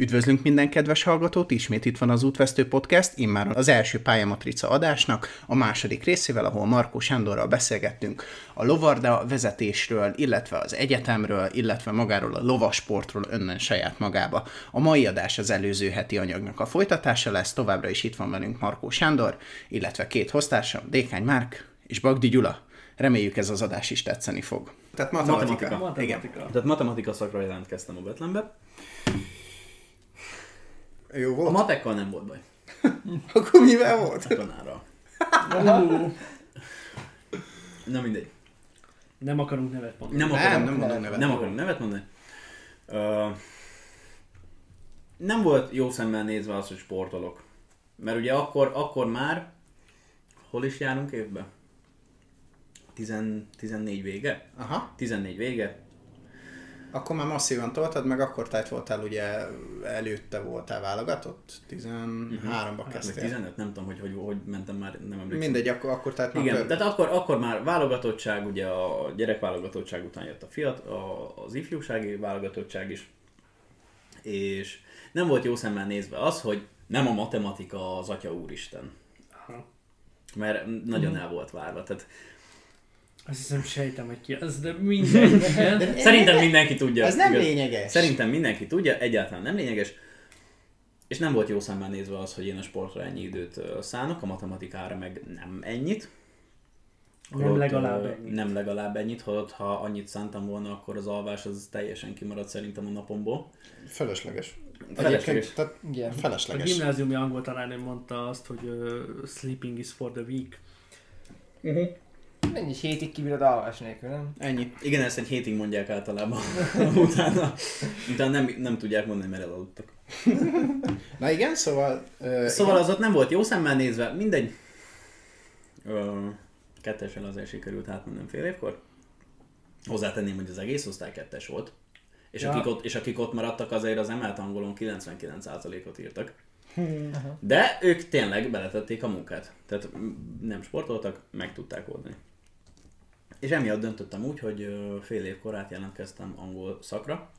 Üdvözlünk minden kedves hallgatót, ismét itt van az Útvesztő Podcast, immár az első pályamatrica adásnak, a második részével, ahol Markó Sándorral beszélgettünk a lovarda vezetésről, illetve az egyetemről, illetve magáról a lovasportról önnen saját magába. A mai adás az előző heti anyagnak a folytatása lesz, továbbra is itt van velünk Markó Sándor, illetve két hoztársam, Dékány Márk és Bagdi Gyula. Reméljük ez az adás is tetszeni fog. Tehát matematika. Matematika. Matematika. Igen. Tehát matematika szakra jelentkeztem a Betlenbe. Jó A volt? matekkal nem volt baj. Akkor mivel volt? A tanára. Na mindegy. Nem akarunk nevet mondani. Nem Nem, akarom, nem mondom nevet. nem akarom nevet mondani. Uh, nem volt jó szemmel nézve az, hogy sportolok. Mert ugye akkor, akkor már, hol is járunk évben? 10, 14 vége? Aha. 14 vége? Akkor már masszívan toltad, meg akkor tájt voltál, ugye előtte voltál válogatott? 13-ba Hát, kezdtél. 15, nem tudom, hogy, hogy, hogy mentem már, nem emlékszem. Mindegy, akkor, akkor tehát már Igen, bőven. tehát akkor, akkor már válogatottság, ugye a gyerekválogatottság után jött a fiat, a, az ifjúsági válogatottság is, és nem volt jó szemmel nézve az, hogy nem a matematika az atya úristen, Aha. mert nagyon el volt várva. Tehát Azt hiszem sejtem, hogy ki az, de mindegy. igen. szerintem mindenki tudja. Ez nem igaz? lényeges. Szerintem mindenki tudja, egyáltalán nem lényeges. És nem volt jó szemmel nézve az, hogy én a sportra ennyi időt szánok, a matematikára meg nem ennyit. Nem Holott, legalább ennyit. Nem legalább ennyit, holott ha annyit szántam volna, akkor az alvás az teljesen kimaradt szerintem a napomból. Fölösleges. Felesleges. Tehát Igen. A felesleges. gimnáziumi angol tanárnőm mondta azt, hogy uh, sleeping is for the weak. Mennyi hétig kibírod alvás nélkül, nem? Ennyi. Igen, ezt egy hétig mondják általában. utána, utána nem, nem tudják mondani, mert elaludtak. Na igen, szóval... Ö, Szóval az ott nem volt jó szemmel nézve, mindegy. Ö, kettesen azért sikerült átmennem fél évkor. Hozzátenném, hogy az egész osztály kettes volt. És, Ja. akik, ott, és akik ott maradtak, azért az emelt angolon 99%-ot írtak. De ők tényleg beletették a munkát. Tehát nem sportoltak, meg tudták oldani. És emiatt döntöttem úgy, hogy fél évkor átjelentkeztem angol szakra.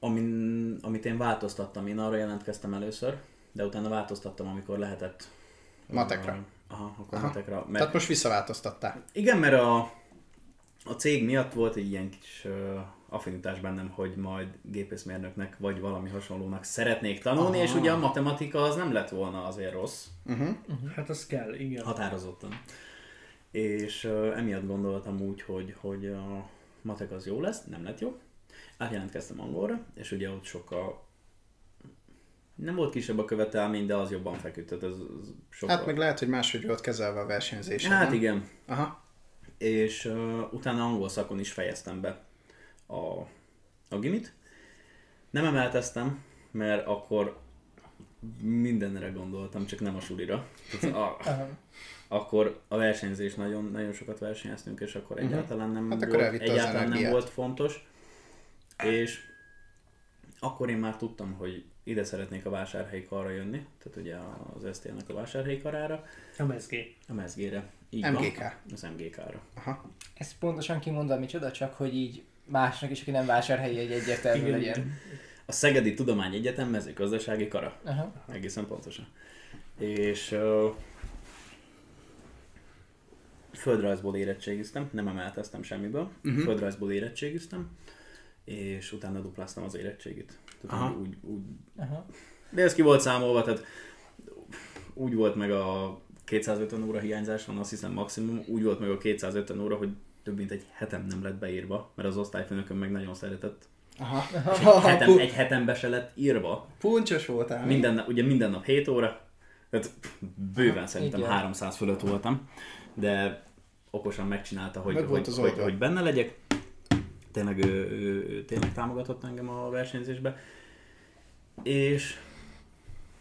Amin, amit én változtattam, én arra jelentkeztem először, de utána változtattam, amikor lehetett. Matekra. Aha, akkor Aha. matekra. Mert, Tehát most visszaváltoztattál. igen, mert a, a cég miatt volt egy ilyen kis uh, affinitás bennem, hogy majd gépészmérnöknek vagy valami hasonlónak szeretnék tanulni, Aha. és ugye a matematika az nem lett volna azért rossz, Uh-huh. Hát az kell, igen. határozottan. És uh, emiatt gondoltam úgy, hogy, hogy a matek az jó lesz, nem lett jó. Átjelentkeztem angolra, és ugye ott sokkal nem volt kisebb a követelmény, de az jobban feküdt, tehát ez, ez sokkal... Hát meg lehet, hogy máshogy volt kezelve a versenyzés. hát nem? igen, Aha. és uh, utána angol szakon is fejeztem be a, a gimit. Nem emelteztem, mert akkor mindenre gondoltam, csak nem a sulira. Tehát a. akkor a versenyzés nagyon, nagyon sokat versenyeztünk, és akkor egyáltalán nem, Hát akkor volt, egyáltalán nem volt fontos. És akkor én már tudtam, hogy ide szeretnék a vásárhelyi karra jönni, tehát ugye az STL-nek a vásárhelyi karára, MSG. a MSG-re. Így MGK. Van, az MGK-ra. Aha. Ezt pontosan kimondod, micsoda, csak hogy így másnak is, aki nem vásárhelyi egy egyértelmű Igen, legyen. A Szegedi Tudományegyetem mezőgazdasági kara. Aha. Egészen pontosan. És uh, földrajzból érettségiztem, nem emelteztem semmiből, uh-huh. földrajzból érettségiztem, és utána dupláztam az érettségit. Tehát Aha. úgy, úgy, Aha. de ez ki volt számolva, tehát úgy volt meg a 250 óra hiányzás van, azt hiszem maximum, úgy volt meg a 250 óra, hogy több mint egy hetem nem lett beírva, mert az osztályfőnököm meg nagyon szeretett. Aha. Egy, hetem, egy hetembe se lett írva, Puncsos voltál. mi? minden, nap- ugye minden nap 7 óra, tehát bőven szerintem igen. 300 fölött voltam, de okosan megcsinálta, hogy, Meg volt hogy, hogy, hogy benne legyek. Tényleg ő, ő, ő tényleg támogatott engem a versenyzésbe. És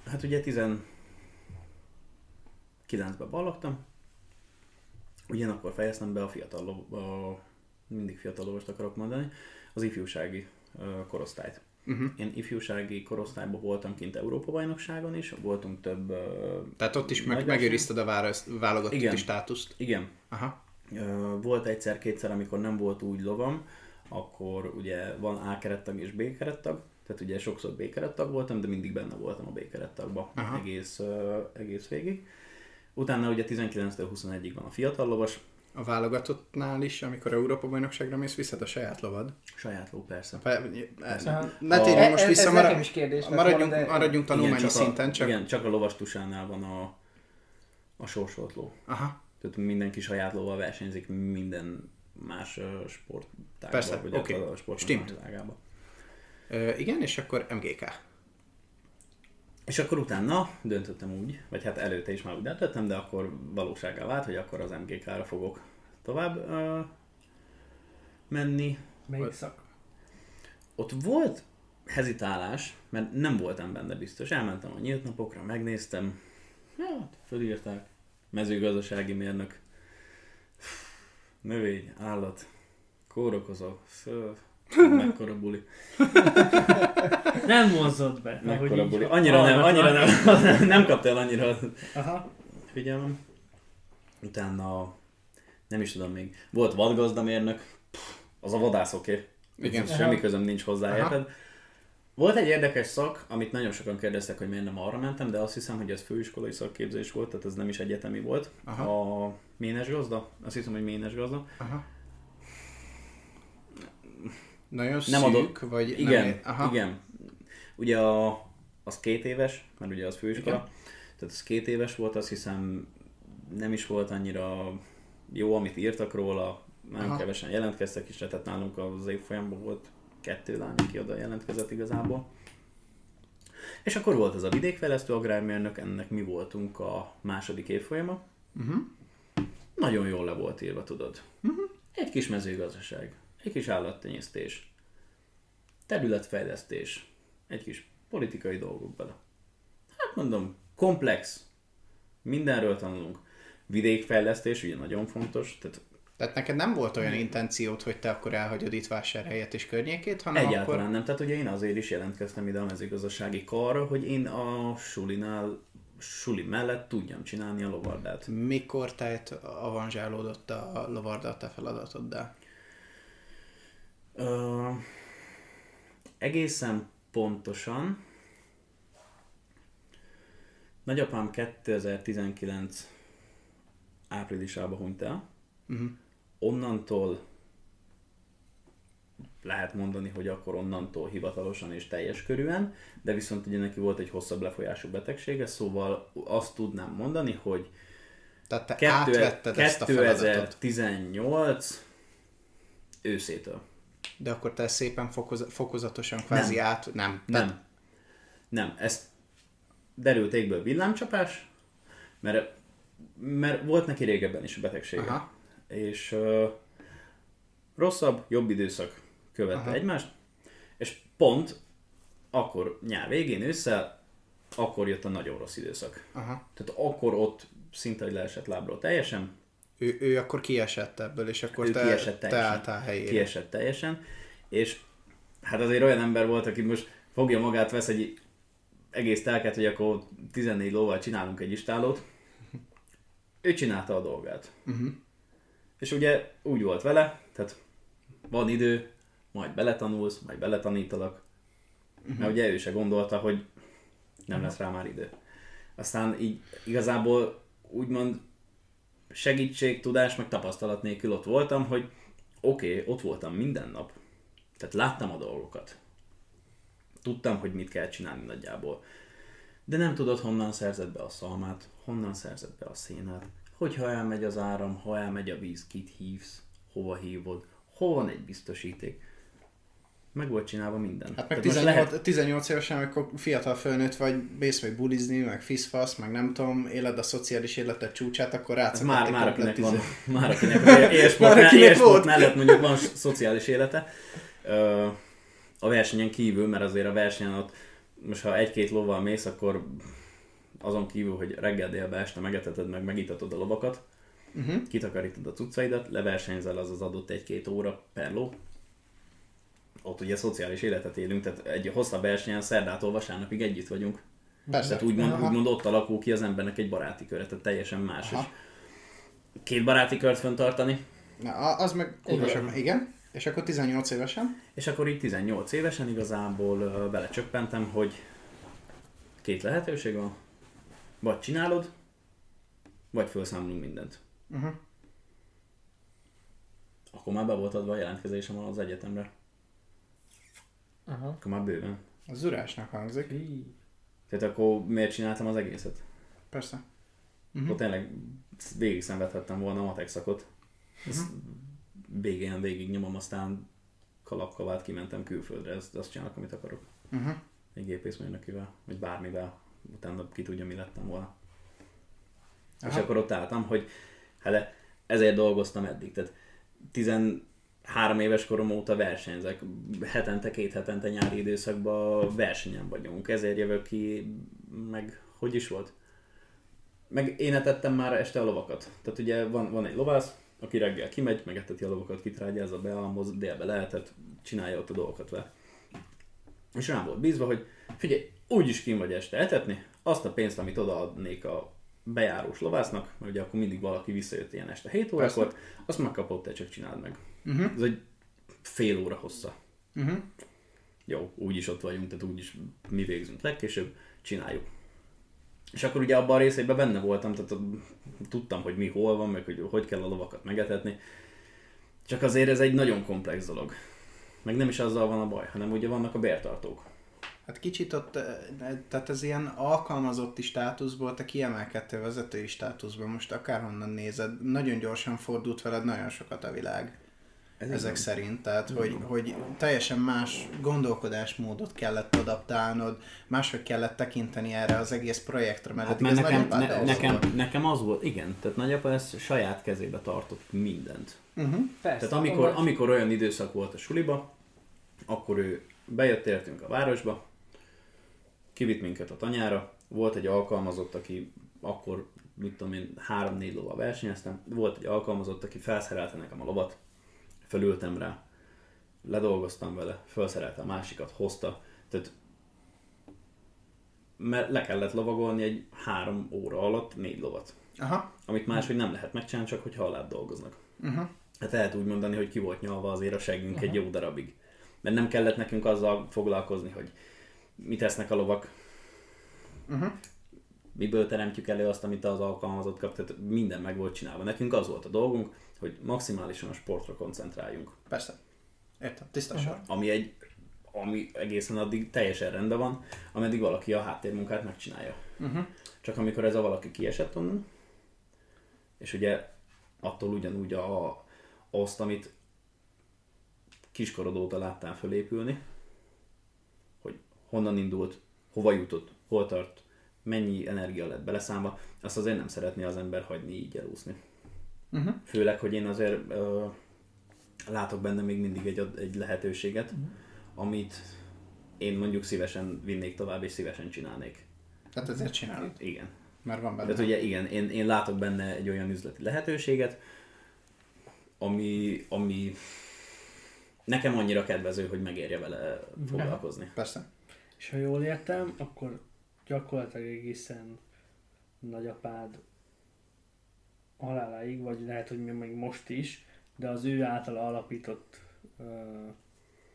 hát ugye 19-ben ballagtam, ugyanakkor fejeztem be a fiatal, a, mindig fiatal akarok mondani, az ifjúsági korosztályt. Uh-huh. Én ifjúsági korosztályban voltam kint Európa-bajnokságon is, voltunk több... Tehát ott is meg, megőrizted a város- válogatotti Igen. státuszt. Igen, Aha. Ö, Volt egyszer-kétszer, amikor nem volt úgy lovam, akkor ugye van A kerettag és B kerettag, Tehát ugye sokszor B-kerettag voltam, de mindig benne voltam a B-kerettagba Aha. egész, uh, egész végig. Utána ugye 19-től 21-ig van a fiatal lovas, A válogatottnál is, amikor Európa bajnokságra mész, viszed a saját lovad. saját ló persze. Pe- Aha. Ne A- térjünk E- most ez- vissza, ez mara- nekem is kérdés maradjunk, de- maradjunk tanulmányi csak szinten, a, csak... Igen, csak a lovastusánál van a, a sorsolt ló. Aha, Tehát mindenki saját lóval versenyzik minden más sportágban, Persze, oké. a sport Stimmt. Ö, igen, és akkor MGK. És akkor utána döntöttem úgy, vagy hát előtte is már úgy döntöttem, de akkor valóságá vált, hogy akkor az MGK-ra fogok tovább uh, menni. Melyik szak? Ott volt hezitálás, mert nem voltam benne biztos. Elmentem a nyílt napokra, megnéztem, hát fölírták, mezőgazdasági mérnök, növény, állat, kórokozó, szöv, mekkora buli. Nem mozdott be. Mekkora így buli. Annyira nem, annyira nem, nem kapta el annyira Aha. figyelmem. Utána nem is tudom még, volt vadgazdamérnök, az a vadászoké. Igen. Semmi közöm nincs hozzá, érted? Volt egy érdekes szak, amit nagyon sokan kérdeztek, hogy miért nem arra mentem, de azt hiszem, hogy ez főiskolai szakképzés volt, tehát ez nem is egyetemi volt. Aha. A ménes gazda? Azt hiszem, hogy ménes gazda. Aha. Nagyon Nem szűk, adott- vagy Igen, nem... Aha. igen. Ugye a, az két éves, mert ugye az főiskola, Igen. tehát az két éves volt, azt hiszem nem is volt annyira jó, amit írtak róla, nagyon Aha. kevesen jelentkeztek is, tehát nálunk az évfolyamban volt kettő lány, aki oda jelentkezett igazából. És akkor volt ez a vidékfejlesztő agrármérnök, ennek mi voltunk a második évfolyama. Uh-huh. Nagyon jól le volt írva, tudod. Uh-huh. Egy kis mezőgazdaság, egy kis állattenyésztés, területfejlesztés, egy kis politikai dolgok bele. Hát mondom, komplex, mindenről tanulunk. Vidékfejlesztés ugye nagyon fontos, tehát Tehát neked nem volt olyan intenciód, hogy te akkor elhagyod itt vásárhelyet és környékét, hanem egyáltalán akkor... nem. Tehát ugye én azért is jelentkeztem ide a mezőgazdasági karra, hogy én a sulinál, suli mellett tudjam csinálni a lovardát. Mikor tehát avanzsálódott a lovarda a te feladatoddá? Ö, egészen pontosan nagyapám 2019 áprilisában hunyt el. Uh-huh. Onnantól lehet mondani, hogy akkor onnantól hivatalosan és teljes körűen, de viszont ugye neki volt egy hosszabb lefolyású betegsége, szóval azt tudnám mondani, hogy Tehát te kettő- átvetted ezt a feladatot. 2018 őszétől. De akkor te szépen fokoz- fokozatosan kvázi Nem. át... Nem. Nem. Nem, ez derült égből villámcsapás, mert, mert volt neki régebben is a betegsége. Aha. És uh, rosszabb, jobb időszak követte. Aha. egymást, és pont akkor nyár végén, ősszel, akkor jött a nagyon rossz időszak. Aha. Tehát akkor ott szinte, hogy leesett lábról teljesen, Ő, ő akkor kiesett ebből, és akkor ő te, kiesett te teljesen. álltál helyére. Kiesett teljesen, és hát azért olyan ember volt, aki most fogja magát, vesz egy egész telket, hogy akkor 14 lóval csinálunk egy istálót. Ő csinálta a dolgát. Uh-huh. És ugye úgy volt vele, tehát van idő, majd beletanulsz, majd beletanítalak. Uh-huh. Mert ugye ő se gondolta, hogy nem lesz rá már idő. Aztán így igazából úgymond segítség, tudás, meg tapasztalat nélkül ott voltam, hogy oké, okay, ott voltam minden nap. Tehát láttam a dolgokat. Tudtam, hogy mit kell csinálni nagyjából. De nem tudod, honnan szerzed be a szalmát, honnan szerzed be a szénát, hogyha elmegy az áram, ha elmegy a víz, kit hívsz, hova hívod, hol van egy biztosíték. Meg volt csinálva minden. Hát meg Tehát most 18, lehet- 18 évesen, amikor fiatal fölnőtt vagy, bész vagy bulizni, meg fiszfasz, meg nem tudom, éled a szociális életed csúcsát, akkor rátszakadt már, már akinek van, már akinek élsport, Már akinek volt. mellett mondjuk van szociális élete. A versenyen kívül, mert azért a versenyen ott, most ha egy-két lóval mész, akkor azon kívül, hogy reggel délbe este megeteted meg, megitatod a lovakat, Uh-huh. kitakarítod a cuccaidat, leversenyzel az az adott egy-két óra per ló. Ott ugye szociális életet élünk, tehát egy hosszabb versenyen szerdától vasárnapig együtt vagyunk. Persze. Tehát úgymond, Aha. úgymond ott alakul ki az embernek egy baráti köre, tehát teljesen más. Aha. És két baráti kört fenntartani, Na, az meg kurva Igen. Igen? És akkor 18 évesen? És akkor így 18 évesen igazából belecsöppentem, hogy két lehetőség van. Vagy csinálod, vagy felszámolunk mindent. Uh-huh. Akkor már be volt adva a jelentkezésem az egyetemre. Aha. Akkor már bőven. Az urásnak hangzik. Tehát akkor miért csináltam az egészet? Persze. Uh-huh. Mhm. Ott tényleg végig szenvedhettem volna a matek szakot. Ezt végén végig nyomom, aztán kalapkavát kimentem külföldre, ezt, azt csinálok, amit akarok. Uh-huh. Egy gépészmérnökivel, vagy bármivel. Utána ki tudja, mi lettem volna. És Aha. akkor ott álltam, hogy hele, ezért dolgoztam eddig. Tehát 13 éves korom óta versenyzek. Hetente, két hetente nyári időszakban versenyen vagyunk. Ezért jövök ki, meg hogy is volt? Meg én etettem már este a lovakat. Tehát ugye van, van egy lovász, aki reggel kimegy, megeteti a lovakat, kitrágyázza, bealmoz, délbe lehetett, csinálja ott a dolgokat vele. És rám volt bízva, hogy figyelj, úgyis kim vagy este etetni, azt a pénzt, amit odaadnék a bejárós lovásznak, mert ugye akkor mindig valaki visszajött ilyen este 7 órakor, azt megkapott, te csak csináld meg. Uh-huh. Ez egy fél óra hossza. Uh-huh. Jó, úgyis ott vagyunk, tehát úgyis mi végzünk legkésőbb, csináljuk. És akkor ugye abban a részében benne voltam, tehát tudtam, hogy mi hol van, meg hogy hogy kell a lovakat megetetni. Csak azért ez egy nagyon komplex dolog. Meg nem is azzal van a baj, hanem ugye vannak a bértartók. Hát kicsit ott, eh, tehát ez ilyen alkalmazotti státuszból, te kiemelkedtél vezetői státuszba, most akárhonnan nézed, nagyon gyorsan fordult veled nagyon sokat a világ. Ez ezek így szerint, tehát hogy, hogy teljesen más gondolkodásmódot kellett adaptálnod, máshogy kellett tekinteni erre az egész projektre, mert Hát mert ez nekem, ne, az nekem, volt. nekem az volt, igen, tehát nagyapa ezt saját kezébe tartott mindent. Uh-huh. Persze. Tehát amikor, amikor olyan időszak volt a suliba, akkor ő bejött értünk a városba, kivitt minket a tanyára, volt egy alkalmazott, aki akkor, mit tudom én, három-négy lova versenyeztem, volt egy alkalmazott, aki felszerelte nekem a lovat, felültem rá, ledolgoztam vele, felszerelte a másikat, hozta, tehát mert le kellett lovagolni egy három óra alatt négy lovat, Aha. amit máshogy nem lehet megcsinálni, csak hogyha alá dolgoznak. Uh-huh. Hát lehet úgy mondani, hogy ki volt nyalva azért a seggünk egy jó darabig. Mert nem kellett nekünk azzal foglalkozni, hogy mit esznek a lovak, Uh-huh. miből teremtjük elő azt, amit az alkalmazott kap, tehát minden meg volt csinálva. Nekünk az volt a dolgunk, hogy maximálisan a sportra koncentráljunk. Persze. Értem, tiszta sor. Ami egy ami egészen addig teljesen rendben van, ameddig valaki a háttérmunkát megcsinálja. Uh-huh. Csak amikor ez a valaki kiesett onnan, és ugye attól ugyanúgy a, azt, amit kiskorod óta láttál fölépülni, honnan indult, hova jutott, hol tart, mennyi energia lett beleszámba, azt azért nem szeretné az ember hagyni így elúszni. Uh-huh. Főleg, hogy én azért ö, látok benne még mindig egy, egy lehetőséget, amit én mondjuk szívesen vinnék tovább, és szívesen csinálnék. Tehát ezért csinálod, Igen. mert van benne. Tehát ugye igen, én, én látok benne egy olyan üzleti lehetőséget, ami, ami nekem annyira kedvező, hogy megérje vele foglalkozni. Persze. És ha jól értem, akkor gyakorlatilag egészen nagyapád haláláig, vagy lehet, hogy még most is, de az ő által alapított uh,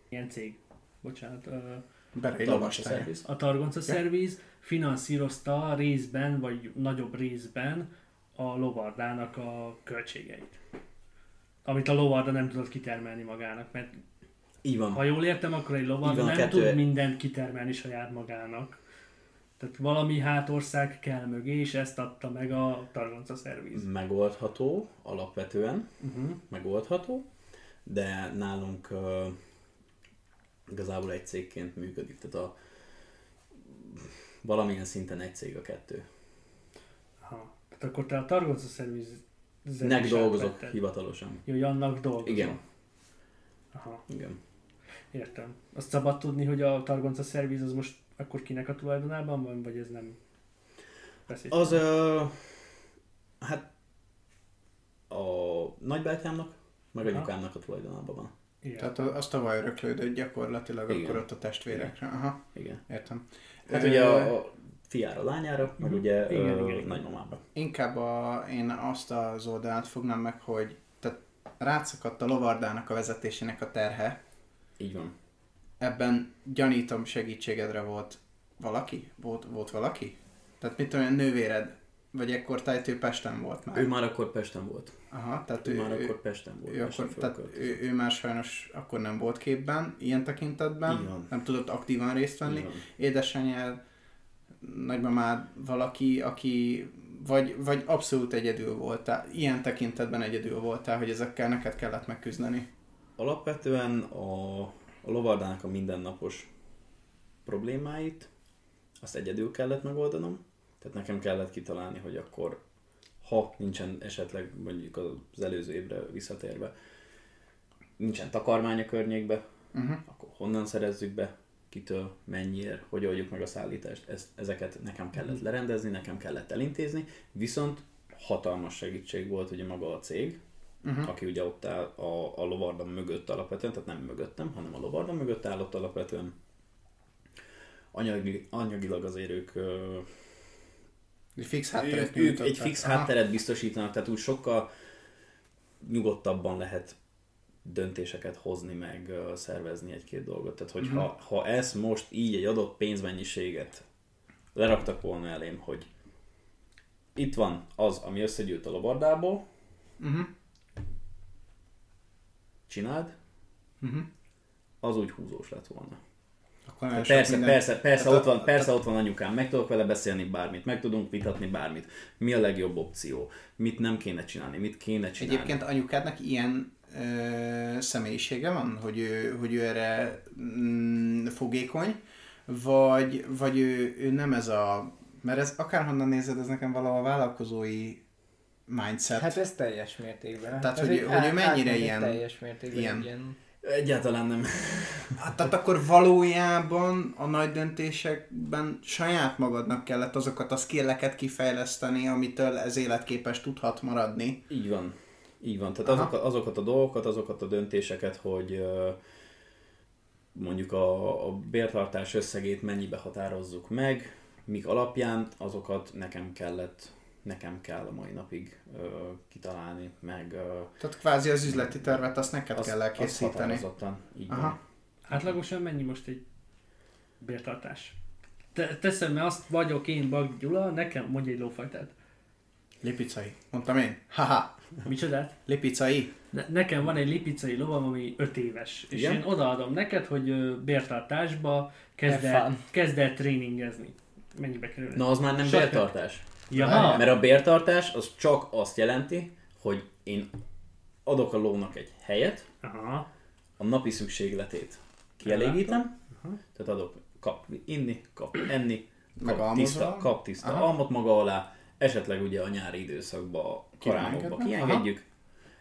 ilyen cég, bocsánat, uh, Berei a szerviz. Targonca Service finanszírozta részben, vagy nagyobb részben a lovardának a költségeit. Amit a lovarda nem tudott kitermelni magának, mert Így van. ha jól értem, akkor egy lovad van, nem kettő- tud mindent kitermelni saját magának. Tehát valami hátország kell mögé, és ezt adta meg a Targonca Service. Megoldható, alapvetően Uh-huh. megoldható, de nálunk uh, igazából egy cégként működik, tehát a valamilyen szinten egy cég a kettő. Aha. Tehát akkor te a Targonca Service Nek dolgozok hivatalosan. Jó, hogy annak dolgozol. Igen. Aha, Igen. Értem. Azt szabad tudni, hogy a Targonca Service az most akkor kinek a tulajdonában van, vagy ez nem veszély? Az, uh, hát a nagybátyámnak, meg anyukámnak a tulajdonában van. Igen. Tehát a- azt tovább öröklődött gyakorlatilag Igen. akkor ott a testvérekre. Aha, Igen. értem. Hát Ö, ugye a, a fiára, lányára, meg Mhm. ugye Igen, ö, igen, igen. nagymamára. Inkább a, én azt az oldalát fognám meg, hogy tehát rátszakadt a lovardának a vezetésének a terhe. Így van. Ebben gyanítom segítségedre volt valaki? Volt, volt valaki? Tehát mit tudom, nővéred? Vagy ekkor tájtő Pesten volt már? Ő már akkor Pesten volt. Aha, tehát Ő, ő, már ő, akkor Pesten volt. ő, Pesten akkor, tehát ő, ő, már sajnos akkor nem volt képben, ilyen tekintetben. Van. Nem tudott aktívan részt venni. Van. Édesanyád, nagymamád valaki, aki vagy, vagy abszolút egyedül voltál, ilyen tekintetben egyedül voltál, hogy ezekkel neked kellett megküzdeni. Alapvetően a, a lovardának a mindennapos problémáit azt egyedül kellett megoldanom. Tehát nekem kellett kitalálni, hogy akkor ha nincsen esetleg mondjuk az előző évre visszatérve, nincsen takarmány a környékbe, Uh-huh. akkor honnan szerezzük be, kitől, mennyiért, hogy oldjuk meg a szállítást. Ezt, ezeket nekem kellett lerendezni, nekem kellett elintézni, viszont hatalmas segítség volt ugye maga a cég, Uh-huh. aki ugye ott áll a, a lovarda mögött alapvetően, tehát nem mögöttem, hanem a lovarda mögött állott alapvetően. Anyagi, anyagilag azért ők, ö, Egy fix hátteret ők egy fix Aha. hátteret biztosítanak, tehát úgy sokkal nyugodtabban lehet döntéseket hozni, meg szervezni egy-két dolgot. Tehát, hogy Mhm. ha, ha ezt most így egy adott pénzmennyiséget leraktak volna elém, hogy itt van az, ami összegyűlt a lovardából, Uh-huh. Csináld, Uh-huh. az úgy húzós lett volna. Akkor sok persze, minden- persze, persze, ott a- van, persze ott van anyukám, meg tudok vele beszélni bármit, meg tudunk vitatni bármit. Mi a legjobb opció? Mit nem kéne csinálni? Mit kéne csinálni? Egyébként anyukádnak ilyen ö, személyisége van, hogy ő, hogy ő erre mm, fogékony, vagy, vagy ő, ő nem ez a... Mert ez akárhonnan nézed, ez nekem valahol vállalkozói mindset. Hát ez teljes mértékben. Tehát, Ez hogy- egy hogy ő mennyire ilyen- Teljes mértékben ilyen. ilyen. Egyáltalán nem. Hát, tehát akkor valójában a nagy döntésekben saját magadnak kellett azokat a skilleket kifejleszteni, amitől ez életképes tudhat maradni. Így van. Így van. Tehát Aha. azokat, azokat a dolgokat, azokat a döntéseket, hogy mondjuk a, a bértartás összegét mennyibe határozzuk meg, mik alapján, azokat nekem kellett, nekem kell a mai napig ö, kitalálni, meg ö, Tehát kvázi az üzleti tervet azt neked azt, kell elkészíteni. határozottan. Így Aha. van. Átlagosan mennyi most egy bértartás? Te, teszem, mert azt vagyok én, Bag Gyula, nekem mondj egy lófajtát. Lipicai. Mondtam én. Haha. Micsodát? Lipicai. Ne, nekem van egy lipicai lovam, ami 5 éves, és Igen? én odaadom neked, hogy bértartásba kezd el, kezd el tréningezni. Mennyibe kerül? Na, az már nem Sok- bértartás. Jaha, Mert a bértartás az csak azt jelenti, hogy én adok a lónak egy helyet, Aha. a napi szükségletét kielégítem, tehát adok, kap inni, kap enni, kap tiszta, kap tiszta Aha. almot maga alá, esetleg ugye a nyári időszakban a karámokba kiengedjük,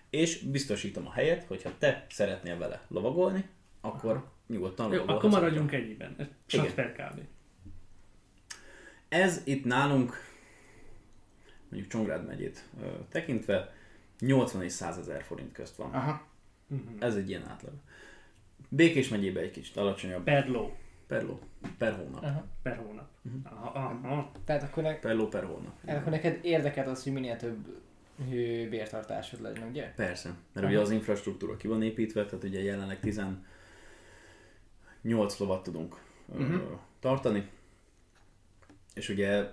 és biztosítom a helyet, hogyha te szeretnél vele lovagolni, akkor nyugodtan Jó, lovagolhatsz. akkor maradjunk ennyiben. Ez per kb. Ez itt nálunk, mondjuk Csongrád megyét ö, tekintve, 80 és 100 ezer forint közt van. Aha. Ez egy ilyen átlag. Békés megyében egy kicsit alacsonyabb Per ló, per ló, per hónap. Aha. per hónap. Mhm. Aha, aha. Tehát akkor, ne, Per ló, per hónap. akkor neked érdekelt az, hogy minél több hő bértartásod legyen, ugye? Persze, mert Aha. ugye az infrastruktúra ki van építve, tehát ugye jelenleg 18 lovat tudunk uh-huh. Tartani, és ugye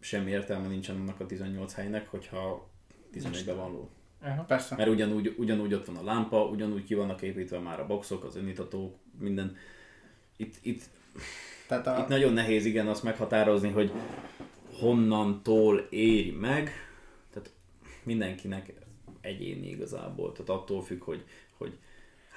semmi értelme nincsen annak a 18 helynek, hogyha 11-ben van ló. Aha. Persze. Mert ugyanúgy, ugyanúgy ott van a lámpa, ugyanúgy ki vannak építve már a boxok, az önítatók, minden. Itt, itt, Tehát a, itt nagyon nehéz igen azt meghatározni, hogy honnantól éri meg. Tehát mindenkinek egyéni igazából. Tehát attól függ, hogy, hogy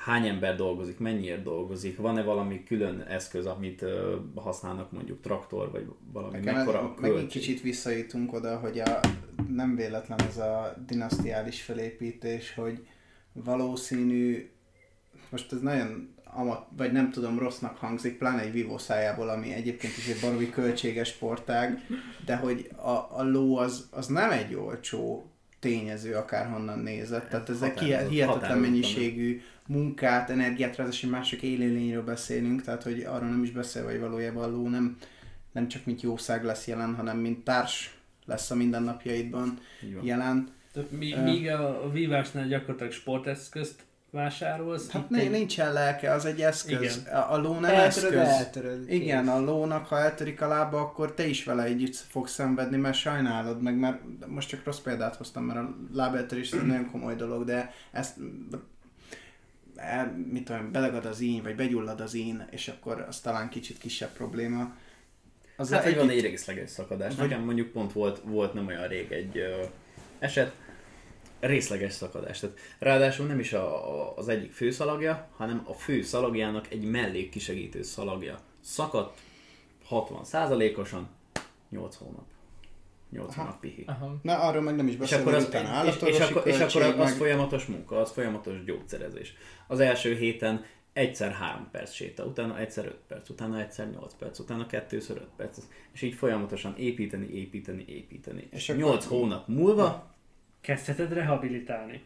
hány ember dolgozik, mennyiért dolgozik, van-e valami külön eszköz, amit ö, használnak mondjuk traktor, vagy valami Nekem ez, mekkora a megint kicsit visszajutunk oda, hogy a, nem véletlen ez a dinasztiális felépítés, hogy valószínű, most ez nagyon amat, vagy nem tudom, rossznak hangzik, pláne egy vívó szájából, ami egyébként is egy baromi költséges sportág, de hogy a, a ló az, az nem egy olcsó tényező, akárhonnan nézett. Tehát ezek Határozott- hihetetlen határozottan. mennyiségű munkát, energiát, ráadásul egy másik élőlényről beszélünk, tehát hogy arról nem is beszél, hogy valójában a ló nem, nem csak mint jószág lesz jelen, hanem mint társ lesz a mindennapjaidban jelen. Tehát mi, Ö. míg a, a vívásnál gyakorlatilag sporteszközt vásárolsz, Hát egy- nincsen lelke, az egy eszköz. Igen. A, ló nem Eltöröd, eszköz. eltöröd. Igen, a lónak, ha eltörik a lába, akkor te is vele együtt fogsz szenvedni, mert sajnálod meg, mert most csak rossz példát hoztam, mert a lábeltörés ez nagyon komoly dolog, de ezt el, mit tudom, belegad az íny, vagy begyullad az ín, és akkor az talán kicsit kisebb probléma. Az Hát, hogy van egy részleges szakadás. Vagy- Nekem mondjuk pont volt, volt nem olyan rég egy ö, eset, részleges szakadás. Tehát ráadásul nem is a, a, az egyik főszalagja, hanem a fő szalagjának egy mellék kisegítő szalagja. Szakadt 60%-osan 8 hónap. 8 Aha. hónap pihi. Aha. Na, arról meg nem is És beszélünk, akkor, az, utána és, és, akkor, és akkor költség, az meg- folyamatos munka, az folyamatos gyógyszerezés. Az első héten egyszer 3 perc séta, utána egyszer 5 perc, utána egyszer 8 perc, utána kettőször 5 perc, és így folyamatosan építeni, építeni, építeni. És És akkor- 8 hónap múlva, kezdheted rehabilitálni.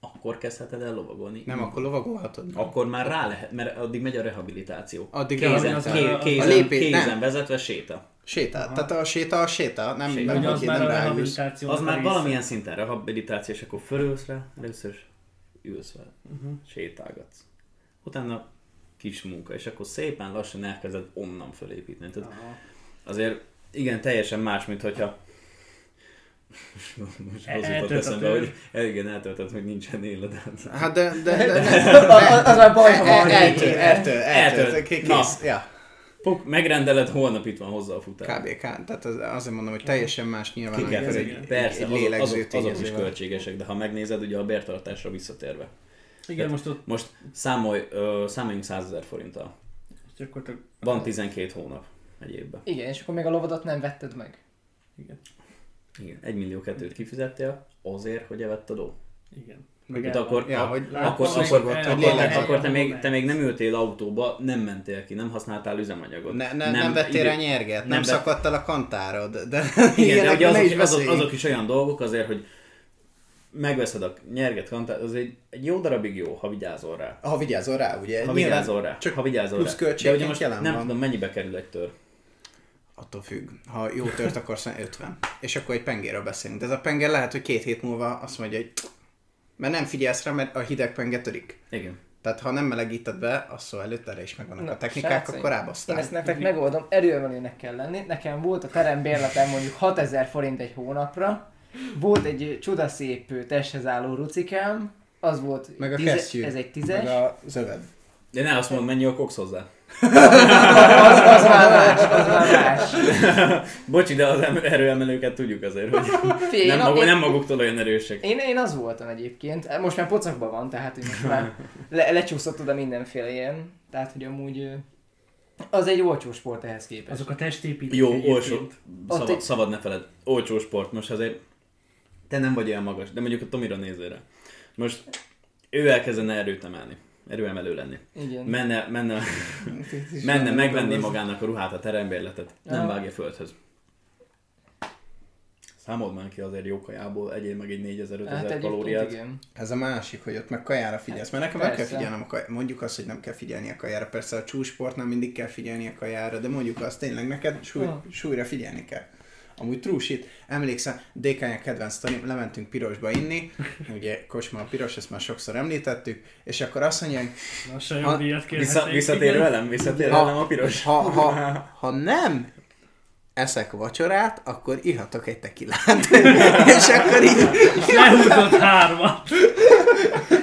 akkor kezdheted el lovagolni. Nem, akkor lovagolhatod. Akkor már rá lehet, mert addig megy a rehabilitáció. Addig Kézen- az- ké, az- kézen, a lépés- kézen nem. vezetve séta. Sétál. Tehát a séta a séta, nem, Séta. nem, az már nem a rehabilitáció. Az már valamilyen szinten rehabilitáció, és akkor fölülsz rá, először is ülsz vele, Uh-huh. sétálgatsz. Utána kis munka, és akkor szépen lassan elkezded onnan fölépíteni. Tehát azért igen, teljesen más, mint hogyha most az jutott Eltöltöd. eszembe, hogy igen, eltöltöd, hogy nincsen életed. Hát de, de, de, de, Az, már baj, ha El- van. eltől, eltől, eltől, Eltől. kész. Na. Ja, Puk, megrendeled, holnap itt van hozzá a futár. kb. Tehát az, azért mondom, hogy teljesen más nyilván, kell amikor egy, Persze, egy azok, lélegző azok, azok is költségesek, de ha megnézed, ugye a bértartásra visszatérve. Igen, most ott Most számolj, ö, számoljunk 100 ezer forinttal. gyakorlatilag... Van 12 hónap egy évben. Igen, és akkor még a lovadat nem vetted meg. Igen. Igen. 1 millió kettőt kifizettél azért, hogy evett a ló. Igen. Hát akkor, Ja, a- hogy Látom, akkor, akkor, volt, akkor, te, még, te még nem ültél autóba, nem mentél ki, nem használtál üzemanyagot. Ne, ne, nem, nem vettél idő- rá nyerget, nem, nem szakadt el a kantárod, de Igen, de ugye is azok, azok, azok, is olyan dolgok azért, hogy megveszed a nyerget, kantát, az egy, egy jó darabig jó, ha vigyázol rá. Ha vigyázol rá, ugye? Ha vigyázol rá. Csak ha vigyázol plusz rá. De ugye most jelen nem van. tudom, mennyibe kerül egy tör. Attól függ. Ha jó tört akarsz, 50. És akkor egy pengéről beszélünk. De ez a penger lehet, hogy két hét múlva azt mondja, hogy mert nem figyelsz rá, mert a hideg penge törik. Igen. Tehát ha nem melegíted be, az szó előtt erre is megvannak Na, a technikák, srácaim, akkor Én rábasztál. ezt nektek megoldom, erőemelőnek kell lenni. Nekem volt a terembérletem mondjuk 6000 forint egy hónapra, volt egy csodaszép testhez álló rucikám, az volt, Meg a tize- kesztyű. ez egy tízes, Meg a zöved. De ne azt mondd, mennyi a koksz hozzá. az, az már más, az már más. Bocsi, de az em- erőemelőket tudjuk azért, hogy Figyelj, nem, maguk, én, nem maguktól olyan erősek. én, én, az voltam egyébként, most már pocakban van, tehát hogy most már le, lecsúszott oda mindenféle ilyen, tehát hogy amúgy az egy olcsó sport ehhez képest. Azok a testépítők Jó, egyébként. olcsó. Szabad, egy- szabad ne feled. Olcsó sport. Most azért te nem vagy olyan magas, de mondjuk a Tomira nézzél rá. Most ő elkezdene erőt emelni. Erőemelő lenni. Igen. Menne, menne, menne megvenni magának a ruhát, a terembérletet. Nem Ja. vágja földhöz. Számold már ki azért jó kajából, egyél meg egy 4000-5000 Hát kalóriát. igen. Ez a másik, hogy ott meg kajára figyelsz. Mert nekem nem kell Persze. figyelnem a kajára. Mondjuk azt, hogy nem kell figyelni a kajára. Persze a csúsportnál mindig kell figyelni a kajára, de mondjuk azt tényleg neked súly, súlyra figyelni kell. Amúgy true shit. Emlékszem, DK-nyak kedvenc sztori, lementünk pirosba inni, ugye kocsma a piros, ezt már sokszor említettük, és akkor azt mondja, hogy Lassan Ha- Vissza, visszatér igen. velem, visszatér Ha- velem a piros. ha, ha, ha nem eszek vacsorát, akkor ihatok egy tekilát. és akkor így, És lehúzott hármat.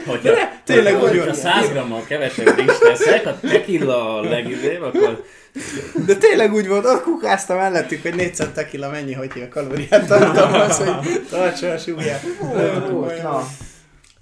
Hogyha, tényleg hogyha, hogyha van. 100 grammal kevesebb is teszek, a tequila a legidőbb, akkor de tényleg úgy volt, ott kukáztam mellettük, hogy 400 tekila mennyi, hogy a kalóriát tartalmaz, hogy tartsa a súlyát.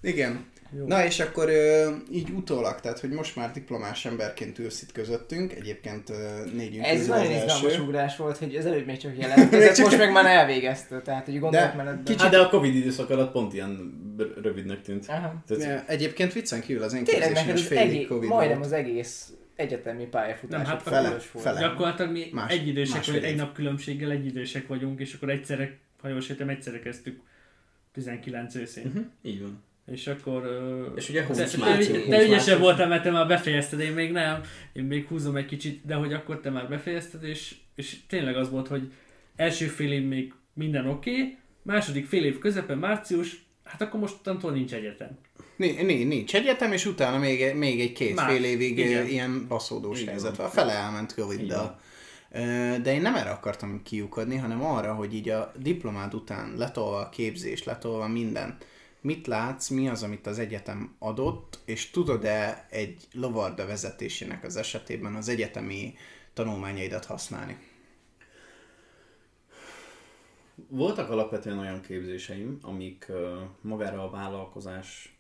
Igen. Jó. Na és akkor ö, így utólag, tehát hogy most már diplomás emberként ülsz itt közöttünk, egyébként ö, négyünk Ez közül nagyon az izgalmas ugrás volt, hogy az előbb még csak jelentkezett, csak- most meg már elvégezte, tehát hogy gondolatmenetben. kicsit- Hát de a Covid időszak alatt pont ilyen rövidnek tűnt. Aha. Tehát, Ja, Egyébként viccen kívül az én Tényleg az félig egész, Covid majdnem volt. az egész egyetemi pályafutás. Nem, hát fele, fele. Gyakorlatilag mi Más- egyidősek vagyunk, egy nap különbséggel egyidősek vagyunk, és akkor egyszerre, ha jól sejtem, egyszerre kezdtük 19 őszén. uh-huh, így van. És akkor... És ugye te, 20 te, március. te, 20 te ügyesebb voltál, mert te már befejezted, én még nem. Én még húzom egy kicsit, de hogy akkor te már befejezted, és, és tényleg az volt, hogy első fél év még minden oké, okay, Második fél év közepe, március, hát akkor mostantól nincs egyetem. Nincs, nincs egyetem, és utána még, egy- még egy két Más. fél évig Igen. Igen. ilyen baszódós Igen. helyzet van. Fele elment Covid-dal. Ö, De én nem erre akartam kiukadni, hanem arra, hogy így a diplomád után letolva a képzés, letolva minden, mit látsz, mi az, amit az egyetem adott, és tudod-e egy lovarda vezetésének az esetében az egyetemi tanulmányaidat használni? Voltak alapvetően olyan képzéseim, amik magára a vállalkozás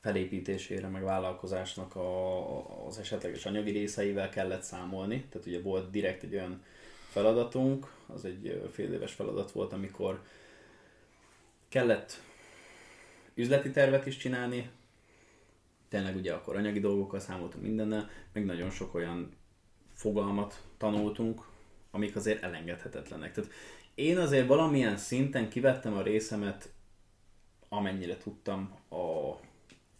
felépítésére, meg vállalkozásnak a, az esetleges anyagi részeivel kellett számolni. Tehát ugye volt direkt egy olyan feladatunk, az egy fél éves feladat volt, amikor kellett üzleti tervet is csinálni, tényleg ugye akkor anyagi dolgokkal számoltunk mindennel, meg nagyon sok olyan fogalmat tanultunk, amik azért elengedhetetlenek. Tehát én azért valamilyen szinten kivettem a részemet, amennyire tudtam a,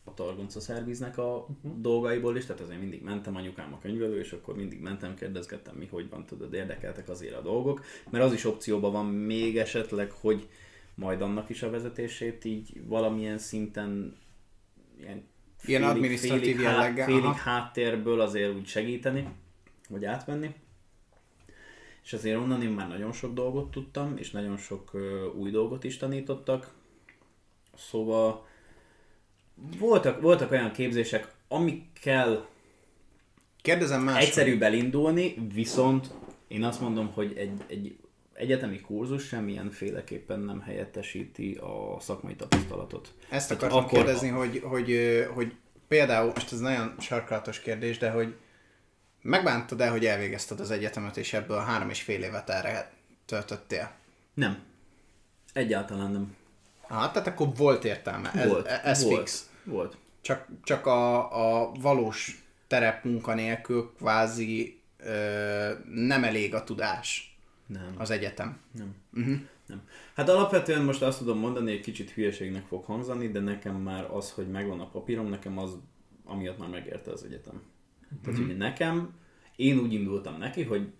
a Targonca szerviznek a uh-huh. dolgaiból is, tehát azért mindig mentem anyukám a könyvelő, és akkor mindig mentem, kérdezgettem, mi hogy van, tudod, érdekeltek azért a dolgok, mert az is opcióban van még esetleg, hogy majd annak is a vezetését így valamilyen szinten ilyen Ilyen adminisztratív félig, há- jelleggel, félig háttérből azért úgy segíteni, vagy átvenni. És azért onnan én már nagyon sok dolgot tudtam, és nagyon sok új dolgot is tanítottak. Szóval voltak, voltak olyan képzések, amikkel Kérdezem más. egyszerűbb elindulni, viszont én azt mondom, hogy egy, egy egyetemi kurzus semmilyen féleképpen nem helyettesíti a szakmai tapasztalatot. Ezt akartam akkor- kérdezni, hogy, hogy, ö, hogy például, most ez nagyon sarkalatos kérdés, de hogy megbántad el, hogy elvégezted az egyetemet, és ebből három és fél évet erre töltöttél? Nem. Egyáltalán nem. Aha, tehát akkor volt értelme. Ez, volt. ez volt. fix. Volt. Csak, csak a, a valós terepmunka nélkül kvázi ö, nem elég a tudás Nem. az egyetem. Nem. Uh-huh. Nem. Hát alapvetően most azt tudom mondani, egy kicsit hülyeségnek fog hangzani, de nekem már az, hogy megvan a papírom, nekem az amiatt már megérte az egyetem. Tehát ugye nekem, én úgy indultam neki, hogy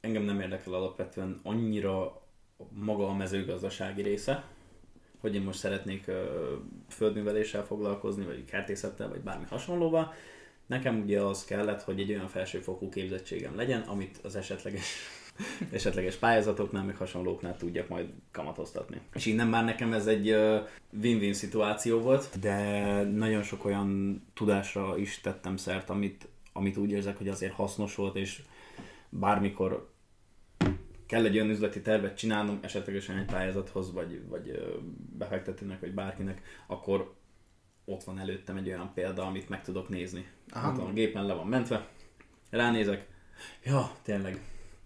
engem nem érdekel alapvetően annyira maga a mezőgazdasági része, hogy én most szeretnék ö, földműveléssel foglalkozni, vagy kertészettel, vagy bármi hasonlóval. Nekem ugye az kellett, hogy egy olyan felsőfokú képzettségem legyen, amit az esetleges, esetleges pályázatoknál, meg hasonlóknál tudjak majd kamatoztatni. És innen már nekem ez egy win-win szituáció volt, de nagyon sok olyan tudásra is tettem szert, amit, amit úgy érzek, hogy azért hasznos volt, és bármikor kell egy olyan üzleti tervet csinálnom, esetlegesen egy pályázathoz, vagy, vagy befektetőnek, vagy bárkinek, akkor ott van előttem egy olyan példa, amit meg tudok nézni. Aha. Van a gépen, le van mentve, ránézek, ja, tényleg.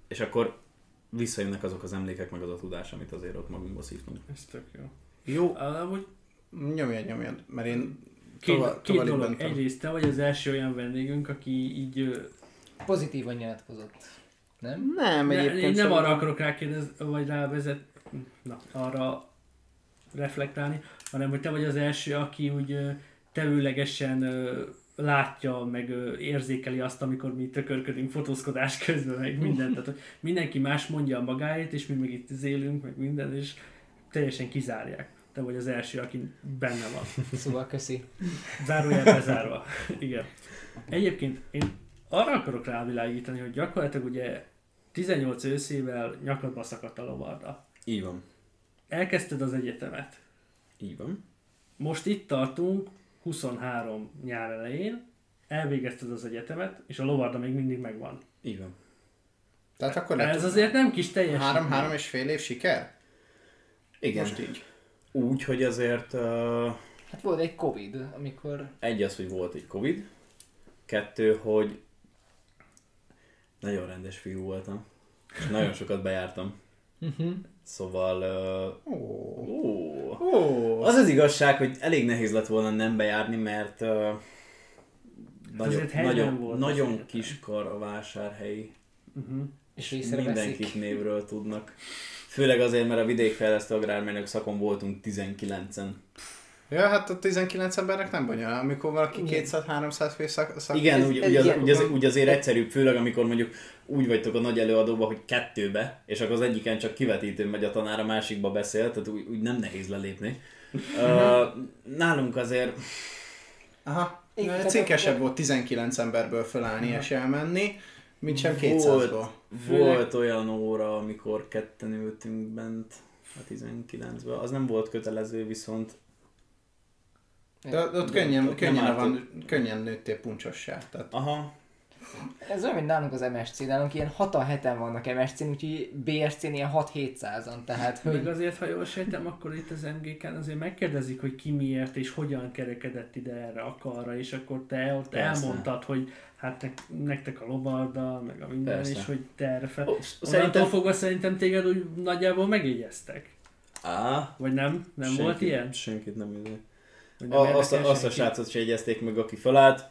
És akkor visszajönnek azok az emlékek, meg az a tudás, amit azért ott magunkba szívtunk. Ez tök jó. Jó, Amúgy nyomjad, nyomjad, mert én két, tova- két dolog. mentem. Egyrészt te vagy az első olyan vendégünk, aki így Pozitívan nyilatkozott. Nem? Nem, Ne, egyébként én nem arra akarok rákérdezni, vagy rávezet, na, arra reflektálni, hanem hogy te vagy az első, aki úgy tevőlegesen látja, meg érzékeli azt, amikor mi tökörködünk fotózkodás közben, meg mindent. Tehát, hogy mindenki más mondja a magáét, és mi meg itt zélünk, meg minden, és teljesen kizárják. Te vagy az első, aki benne van. Szóval köszi. Zárójel bezárva. Igen. Egyébként én arra akarok rávilágítani, hogy gyakorlatilag ugye 18 őszével nyakadba szakadt a lovarda. Így van. Elkezdted az egyetemet. Így van. Most itt tartunk, 23 nyár elején, elvégezted az egyetemet, és a lovarda még mindig megvan. Így van. Tehát akkor Ez azért nem kis teljesítmény. három, három és fél év siker? Igen. Most így. Úgy, hogy azért uh, Hát volt egy Covid, amikor egy az, hogy volt egy Covid, kettő, hogy nagyon rendes fiú voltam, és nagyon sokat bejártam. Szóval... Uh, ó, Ó. az az igazság, hogy elég nehéz lett volna nem bejárni, mert uh, nagyon, nagyon, volt nagyon egyetem. kiskar a vásárhelyi, Uh-huh. és mindenkit névről tudnak. Főleg azért, mert a vidékfejlesztő agrármérnök szakon voltunk 19-en. Ja, hát a 19 embernek nem bonyolul, amikor valaki Igen. 200-300 fő szak, szak... Igen, úgy, úgy, az, úgy, az, úgy azért egyszerűbb, főleg amikor mondjuk úgy vagytok a nagy előadóba, hogy kettőbe, és akkor az egyiken csak kivetítő megy a tanár, a másikba beszél, tehát úgy, úgy nem nehéz lelépni. Uh, nálunk azért Aha. Igen, Cinkesebb volt 19 emberből fölállni és elmenni, mint sem Volt. 200-ból. volt olyan óra, amikor ketten ültünk bent a 19-ben. Az nem volt kötelező, viszont De ott De könnyen, ott könnyen, van, könnyen nőttél puncsossá. Tehát aha, Ez olyan, mint nálunk az MSC, nálunk ilyen 6 heten vannak MSC-n, úgyhogy BSC-n ilyen 6-700-an, tehát Meg hogy azért, ha jól sejtem, akkor itt az MGK-n azért megkérdezik, hogy ki miért és hogyan kerekedett ide erre a karra, és akkor te ott Persze. elmondtad, hogy hát nek- nektek a lovarda, meg a minden, Persze. és hogy te erre fel... Ó, Szerintem fogva szerintem téged úgy nagyjából megjegyeztek. Á, Vagy nem? Nem senki, volt ilyen? Senkit nem nem A, azt, a, azt a srácot se jegyezték meg, aki felállt.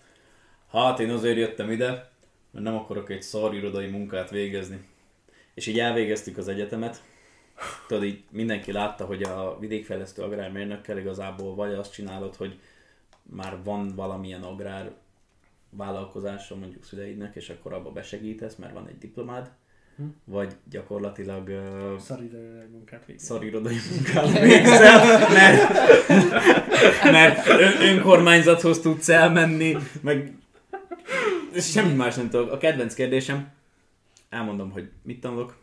Hát én azért jöttem ide, mert nem akarok egy szar irodai munkát végezni. És így elvégeztük az egyetemet. Tudod, így mindenki látta, hogy a vidékfejlesztő agrármérnökkel igazából vagy azt csinálod, hogy már van valamilyen agrár vállalkozása mondjuk szüleidnek, és akkor abba besegítesz, mert van egy diplomád, Hm. vagy gyakorlatilag uh, Szaridőleg munkát végez. szarírodai munkát végzel, mert, mert ön- önkormányzathoz tudsz elmenni, meg semmi más nem tudok. A kedvenc kérdésem, elmondom, hogy mit tanulok,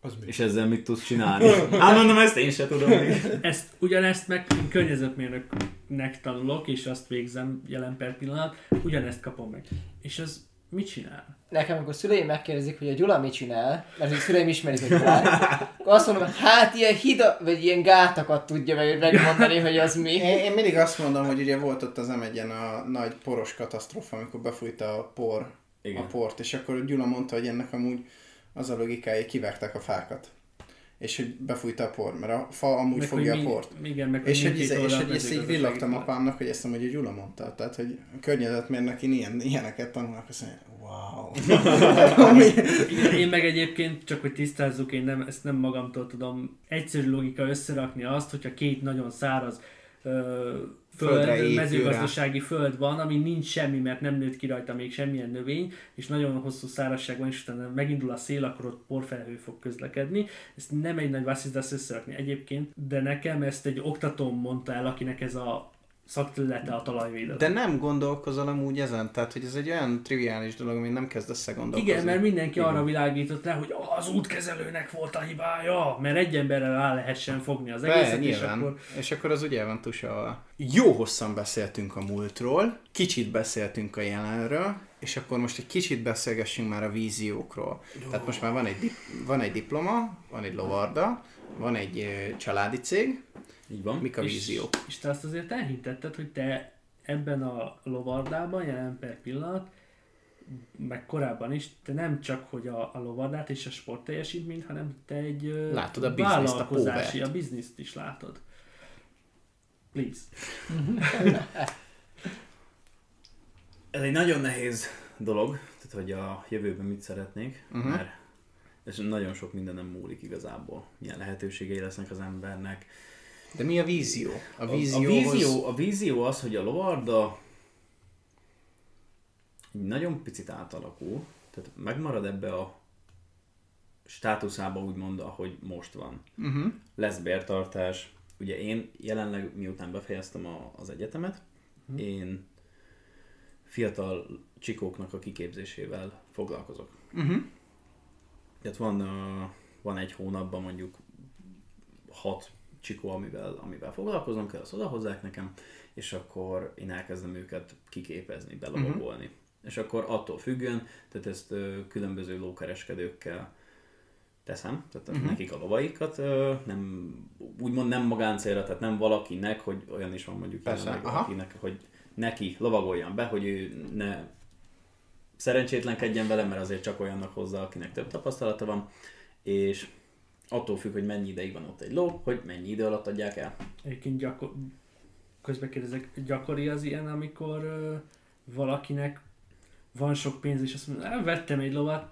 az mi? és ezzel mit tudsz csinálni. Hát mondom, ezt én se tudom még. Ezt, ugyanezt meg környezetmérnöknek tanulok, és azt végzem jelen per pillanat, ugyanezt kapom meg. És az mit csinál? nekem, amikor szüleim megkérdezik, hogy a Gyula mit csinál, mert a szüleim ismerik, hogy Gyulát, akkor azt mondom, hát ilyen hida, vagy ilyen gátakat tudja meg, megmondani, hogy az mi. Én, én mindig azt mondom, hogy ugye volt ott az m a nagy poros katasztrófa, amikor befújta a por, Igen. a port, és akkor Gyula mondta, hogy ennek amúgy az a logikája, kivágták a fákat. És hogy befújta a por, mert a fa amúgy Meg, fogja hogy a mi- port. Igen, meg És hogy, mindkét ez, és hogy ezt így villogtam apámnak, hogy ezt amúgy a Gyula mondta. Tehát, hogy a környezetmérnök ilyen, ilyeneket tanulnak, azt mondja, wow. Igen, én meg egyébként, csak hogy tisztázzuk, én nem, ezt nem magamtól tudom egyszerű logika összerakni azt, hogyha két nagyon száraz ö, Földre föld, mezőgazdasági föld van, ami nincs semmi, mert nem nőtt ki rajta még semmilyen növény, és nagyon hosszú szárazság van, és utána megindul a szél, akkor ott porfelhő fog közlekedni. Ezt nem egy nagy vasszizdasz összerakni egyébként, de nekem ezt egy oktatóm mondta el, akinek ez a szakterülete a talajvédelem. de nem gondolkozol amúgy ezen? Tehát, hogy ez egy olyan triviális dolog, amit nem kezdesz el gondolkozni. Igen, mert mindenki Igen. arra világított rá, hogy az útkezelőnek volt a hibája, mert egy emberrel rá lehessen fogni az Be, egészet, és nyilván. akkor És akkor az ugye van tusolva. Jó hosszan beszéltünk a múltról, kicsit beszéltünk a jelenről, és akkor most egy kicsit beszélgessünk már a víziókról. Jó. Tehát most már van egy, van egy diploma, van egy lovarda, van egy családi cég. Így van. Mik a és, víziók? és te azt azért elhintetted, hogy te ebben a lovardában, jelen per pillanat, meg korábban is, te nem csak hogy a, a lovardát és a sportteljesítményt, hanem te egy Látod a bizniszt, a vállalkozási, póvert. a bizniszt is látod. Please. Ez egy nagyon nehéz dolog, tehát hogy a jövőben mit szeretnék, uh-huh. mert ez nagyon sok mindenem múlik igazából. Milyen lehetőségei lesznek az embernek. De mi a vízió? A A, a, vízióhoz... vízió, a vízió az, hogy a lovarda nagyon picit átalakul, tehát megmarad ebbe a státuszába úgymond, ahogy most van. Uh-huh. Lesz bértartás. Ugye én jelenleg, miután befejeztem a, az egyetemet, én fiatal csikóknak a kiképzésével foglalkozok. Uh-huh. Tehát van, uh, van egy hónapban mondjuk hat csikó, amivel, amivel foglalkoznom kell, azt odahozzák nekem, és akkor én elkezdem őket kiképezni, belovagolni. Uh-huh. És akkor attól függően, tehát ezt uh, különböző lókereskedőkkel teszem, tehát uh-huh. nekik a lovaikat, uh, nem, úgymond nem magáncélra, tehát nem valakinek, hogy olyan is van mondjuk jelenleg aha. valakinek, hogy neki lovagoljan be, hogy ő ne szerencsétlenkedjen vele, mert azért csak olyannak hozzá, akinek több tapasztalata van, és attól függ, hogy mennyi ideig van ott egy ló, hogy mennyi idő alatt adják el. Egyébként gyakor... közben kérdezek, gyakori az ilyen, amikor ö, valakinek van sok pénz, és azt mondja, "Á, vettem egy lovat,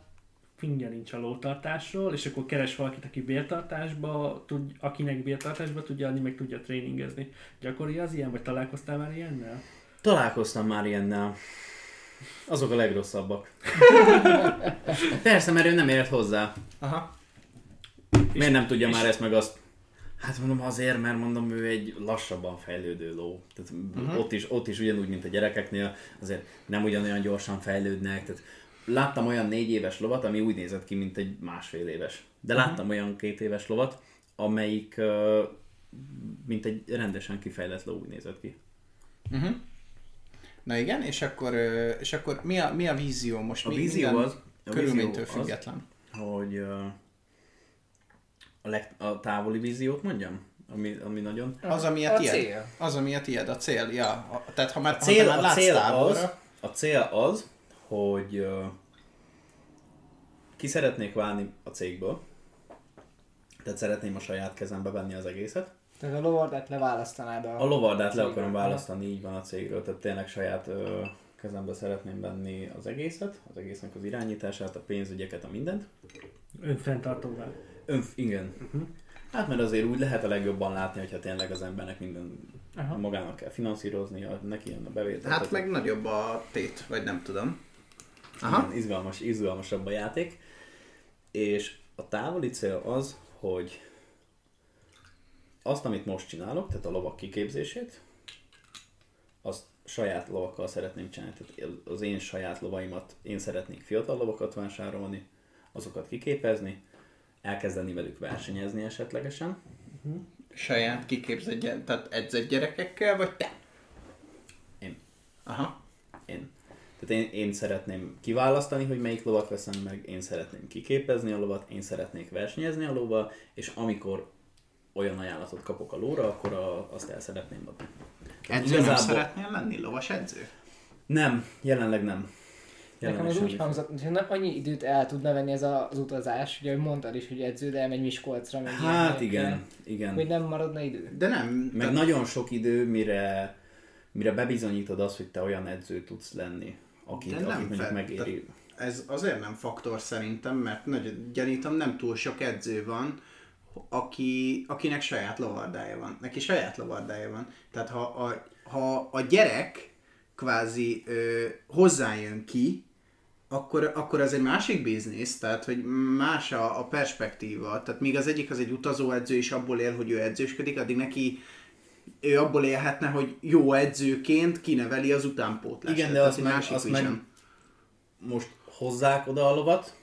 fingja nincs a lótartásról, és akkor keres valakit, aki bértartásba, tud, akinek bértartásba tudja adni, meg tudja tréningezni. Gyakori az ilyen, vagy találkoztál már ilyennel? Találkoztam már ilyennel. Azok a legrosszabbak. Persze, mert ő nem ért hozzá. Aha. Miért nem tudja már ezt meg azt? Hát mondom azért, mert mondom, ő egy lassabban fejlődő ló. Tehát uh-huh. ott, is, ott is ugyanúgy, mint a gyerekeknél, azért nem ugyanolyan gyorsan fejlődnek. Tehát láttam olyan négy éves lovat, ami úgy nézett ki, mint egy másfél éves. De láttam uh-huh. olyan két éves lovat, amelyik mint egy rendesen kifejlett ló úgy nézett ki. Uh-huh. Na igen, és akkor, és akkor mi, a, mi a vízió most? A mi, vízió az, a körülménytől vízió az, független. hogy uh, a, leg, a távoli víziót mondjam, ami, ami nagyon... Az, ami a A tiéd. cél. Az, ami a tiéd, a cél. Ja. A, tehát ha már, A cél, ha te már a cél, az, a cél az, hogy uh, ki szeretnék válni a cégből, tehát szeretném a saját kezembe venni az egészet. Tehát a lovardát leválasztanád a... A lovardát le akarom választani, így van a cégről, tehát tényleg saját ö, kezembe szeretném venni az egészet, az egésznek az irányítását, a pénzügyeket, a mindent. Önfenntartóvá. Ön, igen. Uh-huh. Hát mert azért úgy lehet a legjobban látni, hogyha tényleg az embernek minden Aha. magának kell finanszíroznia, neki jön a bevétel. hát meg nagyobb a tét, vagy nem tudom. Aha. igen, izgalmas, izgalmasabb a játék. És a távoli cél az, hogy azt, amit most csinálok, tehát a lovak kiképzését, azt saját lovakkal szeretném csinálni. Tehát az én saját lovaimat, én szeretnék fiatal lovakat vásárolni, azokat kiképezni, elkezdeni velük versenyezni esetlegesen. Saját kiképzett, gy- tehát edzett gyerekekkel, vagy te? Én. Aha. Én. Tehát én, én szeretném kiválasztani, hogy melyik lovat veszem meg, én szeretném kiképezni a lovat, én szeretnék versenyezni a lóval, és amikor olyan ajánlatot kapok a lóra, akkor a, azt el szeretném adni. Edző nem igazából- szeretnél lenni? Lovas edző? Nem, jelenleg nem. Nekem az úgy hangzott, hogy nem annyi időt el tudna venni ez a- az utazás, ugye hogy mondtad is, hogy edző, de elmegy Miskolcra, meg Hát igen, igen. Hogy nem maradna idő. De nem. Meg tehát- nagyon sok idő, mire, mire bebizonyítod azt, hogy te olyan edző tudsz lenni, akit, De nem akit mondjuk fel- megéri. ez azért nem faktor szerintem, mert nagyon gyanítom nem túl sok edző van, aki, akinek saját lovardája van. Neki saját lovardája van. Tehát ha a, ha a gyerek kvázi ö, hozzájön ki, akkor, akkor az egy másik biznisz, tehát hogy más a, a perspektíva. Tehát míg az egyik az egy utazóedző, és abból él, hogy ő edzősködik, addig neki ő abból élhetne, hogy jó edzőként kineveli az utánpótlást. Igen, de egy meg, másik azt meg most hozzák oda a lovat,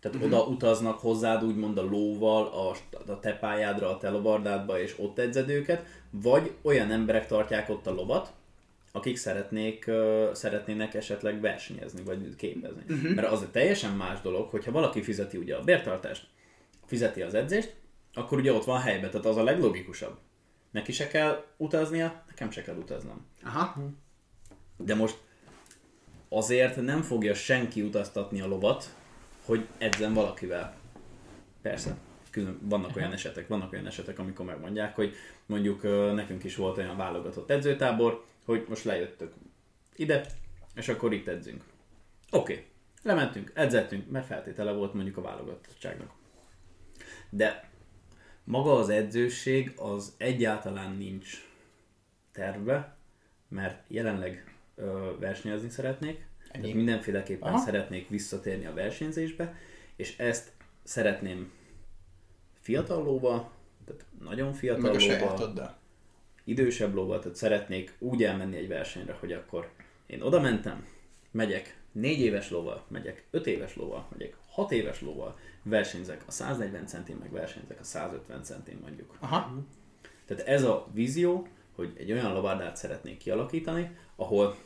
tehát Mhm. uh-huh. oda utaznak hozzád úgymond a lóval a, a te pályádra, a te lovardádba, és ott edzed őket, vagy olyan emberek tartják ott a lovat, akik szeretnék, szeretnének esetleg versenyezni, vagy képezni. Uh-huh. Mert az egy teljesen más dolog, hogyha valaki fizeti ugye a bértartást, fizeti az edzést, akkor ugye ott van helyben, tehát az a leglogikusabb. Neki se kell utaznia, nekem se kell utaznom. Aha. De most azért nem fogja senki utaztatni a lovat, hogy edzen valakivel. Persze. Külön, vannak olyan esetek, vannak olyan esetek, amikor megmondják, hogy mondjuk nekünk is volt olyan válogatott edzőtábor, hogy most lejöttök ide, és akkor itt edzünk. Oké, okay. lementünk, edzettünk, mert feltétele volt mondjuk a válogatottságnak. De maga az edzőség az egyáltalán nincs terve, mert jelenleg ö, versenyezni szeretnék, Ennyi. tehát mindenféleképpen Aha. szeretnék visszatérni a versenyzésbe, és ezt szeretném fiatal lóval, tehát nagyon fiatal Meg a sajátoddal. Idősebb lóval, tehát szeretnék úgy elmenni egy versenyre, hogy akkor én oda mentem, megyek négy éves lóval, megyek öt éves lóval, megyek hat éves lóval, versenyzek a 140 centin, meg versenyzek a 150 centin mondjuk. Aha. Tehát ez a vízió, hogy egy olyan lovárdát szeretnék kialakítani, ahol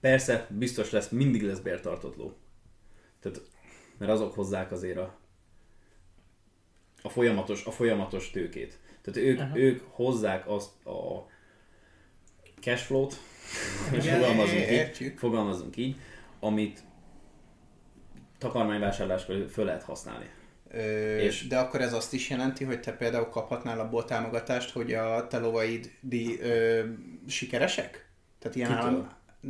persze biztos lesz, mindig lesz bértartott ló. Tehát, mert azok hozzák azért a, a, folyamatos, a folyamatos tőkét. Tehát ők, ők hozzák azt a cashflow-t, fogalmazunk így, értjük. fogalmazunk így, amit takarmányvásárláskor föl lehet használni. Ö, És- De akkor ez azt is jelenti, hogy te például kaphatnál abból támogatást, hogy a te lovaid di, ö, sikeresek? Tehát ilyen, Kitől? állam,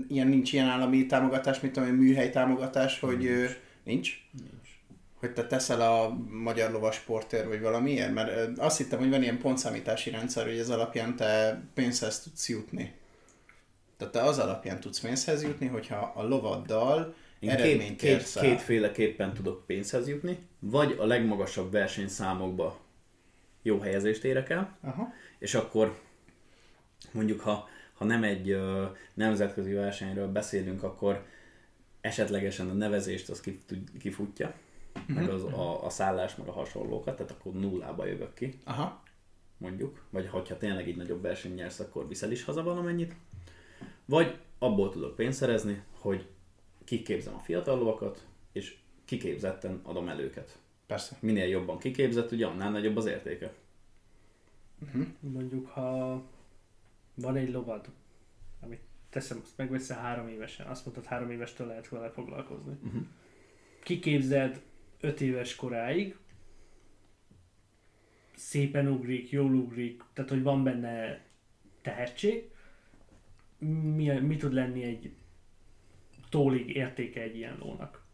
ilyen nincs ilyen állami támogatás, mint én, műhely támogatás, hogy nincs. nincs? Nincs. Hogy te teszel a magyar lovasportért, vagy valamiért? Mert azt hittem, hogy van ilyen pontszámítási rendszer, hogy ez alapján te pénzhez tudsz jutni. Tehát te az alapján tudsz pénzhez jutni, hogyha a lovaddal Én eredményt két, két, el. kétféleképpen tudok pénzhez jutni, vagy a legmagasabb versenyszámokba jó helyezést érek el, Aha. és akkor mondjuk, ha, ha nem egy ö, nemzetközi versenyről beszélünk, akkor esetlegesen a nevezést az ki, kifutja, meg az, a, a szállás, meg a hasonlókat, tehát akkor nullába jövök ki, Aha. mondjuk, vagy hogyha tényleg egy nagyobb verseny nyersz, akkor viszel is haza valamennyit, vagy abból tudok pénzt szerezni, hogy kiképzem a fiatal lovakat, és kiképzetten adom el őket. Persze. Minél jobban kiképzett, ugye annál nagyobb az értéke. Mondjuk, ha van egy lovad, amit teszem, azt megveszel három évesen, azt mondtad, három évestől lehet vele foglalkozni. Uh-huh. Kiképzed öt éves koráig, szépen ugrik, jól ugrik, tehát hogy van benne tehetség, mi, mi tud lenni egy tólig értéke egy ilyen lónak?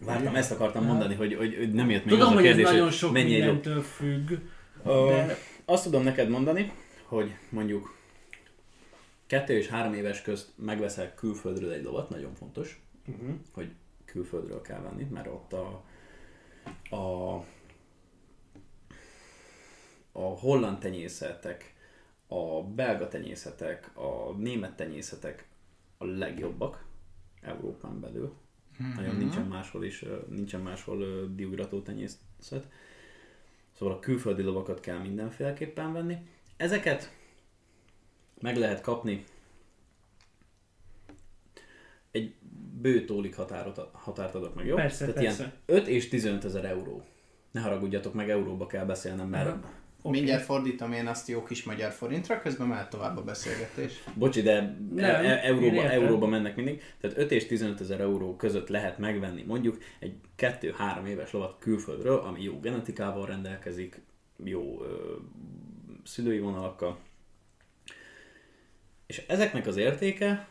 Vártam, ezt akartam mondani, hogy, hogy, hogy nem jött még Tudom, az a hogy ez kérdés, nagyon sok mennyi mindentől függ, Ö, de Azt tudom neked mondani, hogy mondjuk kettő és három éves közt megveszel külföldről egy lovat, nagyon fontos, uh-huh. hogy külföldről kell venni, mert ott a, a, a holland tenyészetek, a belga tenyészetek, a német tenyészetek a legjobbak Európán belül. Nagyon nincsen máshol is, nincsen máshol diugrató tenyészet. Szóval a külföldi lovakat kell mindenféleképpen venni. Ezeket meg lehet kapni egy bő tólik határot, határt adok meg, jó? Persze, Tehát persze. ilyen 5 és 15 ezer euró. Ne haragudjatok meg, euróba kell beszélnem, mert Aha. Okay. Mindjárt fordítom én azt jó kis magyar forintra, közben mehet tovább a beszélgetés. Bocsi, de Nem, e- e- euróba, euróba mennek mindig. Tehát 5 és 15 ezer euró között lehet megvenni mondjuk egy 2-3 éves lovat külföldről, ami jó genetikával rendelkezik, jó ö, szülői vonalakkal. És ezeknek az értéke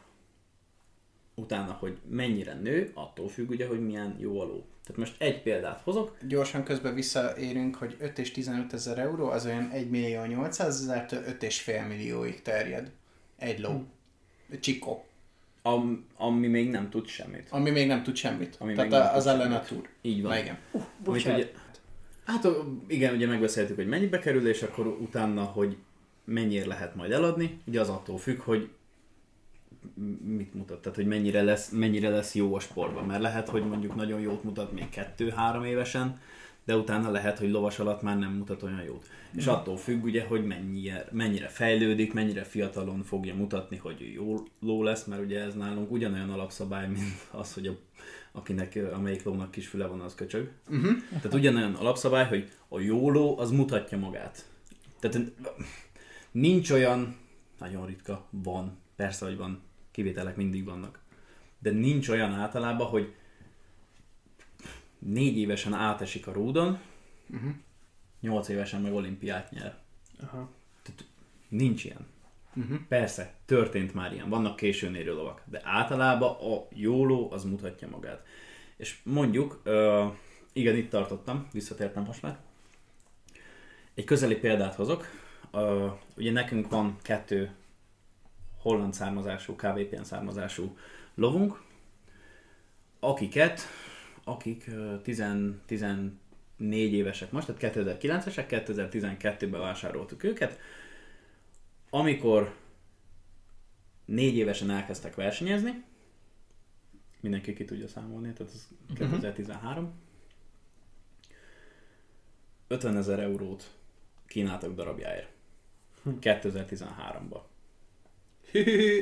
utána, hogy mennyire nő, attól függ ugye, hogy milyen jó a ló. Tehát most egy példát hozok, Gyorsan közben visszaérünk, hogy 5 és 15 ezer euró, az olyan 1 millió 800 ezertől 5,5 millióig terjed. Egy ló. Csikó. am, ami még nem tud semmit. Ami még nem tud semmit. Ami Tehát még nem a- az ellen a túr. Így van. Na igen. Amit Bocsánat. ugye, hát igen, ugye megbeszéltük, hogy mennyibe kerül, és akkor utána, hogy mennyire lehet majd eladni, ugye az attól függ, hogy mit mutat, tehát hogy mennyire lesz, mennyire lesz jó a sportban, mert lehet, hogy mondjuk nagyon jót mutat még kettő-három évesen, de utána lehet, hogy lovas alatt már nem mutat olyan jót. És attól függ ugye, hogy mennyire, mennyire fejlődik, mennyire fiatalon fogja mutatni, hogy jó ló lesz, mert ugye ez nálunk ugyanolyan alapszabály, mint az, hogy a, akinek, amelyik lónak kis füle van, az köcsög. Uh-huh. Tehát ugyanolyan alapszabály, hogy a jó ló az mutatja magát. Tehát nincs olyan, nagyon ritka, van, persze, hogy van, kivételek mindig vannak, de nincs olyan általában, hogy négy évesen átesik a rúdon, Uh-huh. nyolc évesen meg olimpiát nyer. Aha. Nincs ilyen. Uh-huh. Persze, történt már ilyen, vannak későn érő lovak, de általában a jó ló az mutatja magát. És mondjuk, uh, igen, itt tartottam, visszatértem most már. Egy közeli példát hozok. Uh, ugye nekünk van kettő holland származású, KVPN származású lovunk, akiket, akik uh, 10, 14 évesek most, tehát 2009-esek, 2012-ben vásároltuk őket, amikor négy évesen elkezdtek versenyezni, mindenki ki tudja számolni, tehát ez 2013, 50 ezer eurót kínáltak darabjáért. 2013-ban.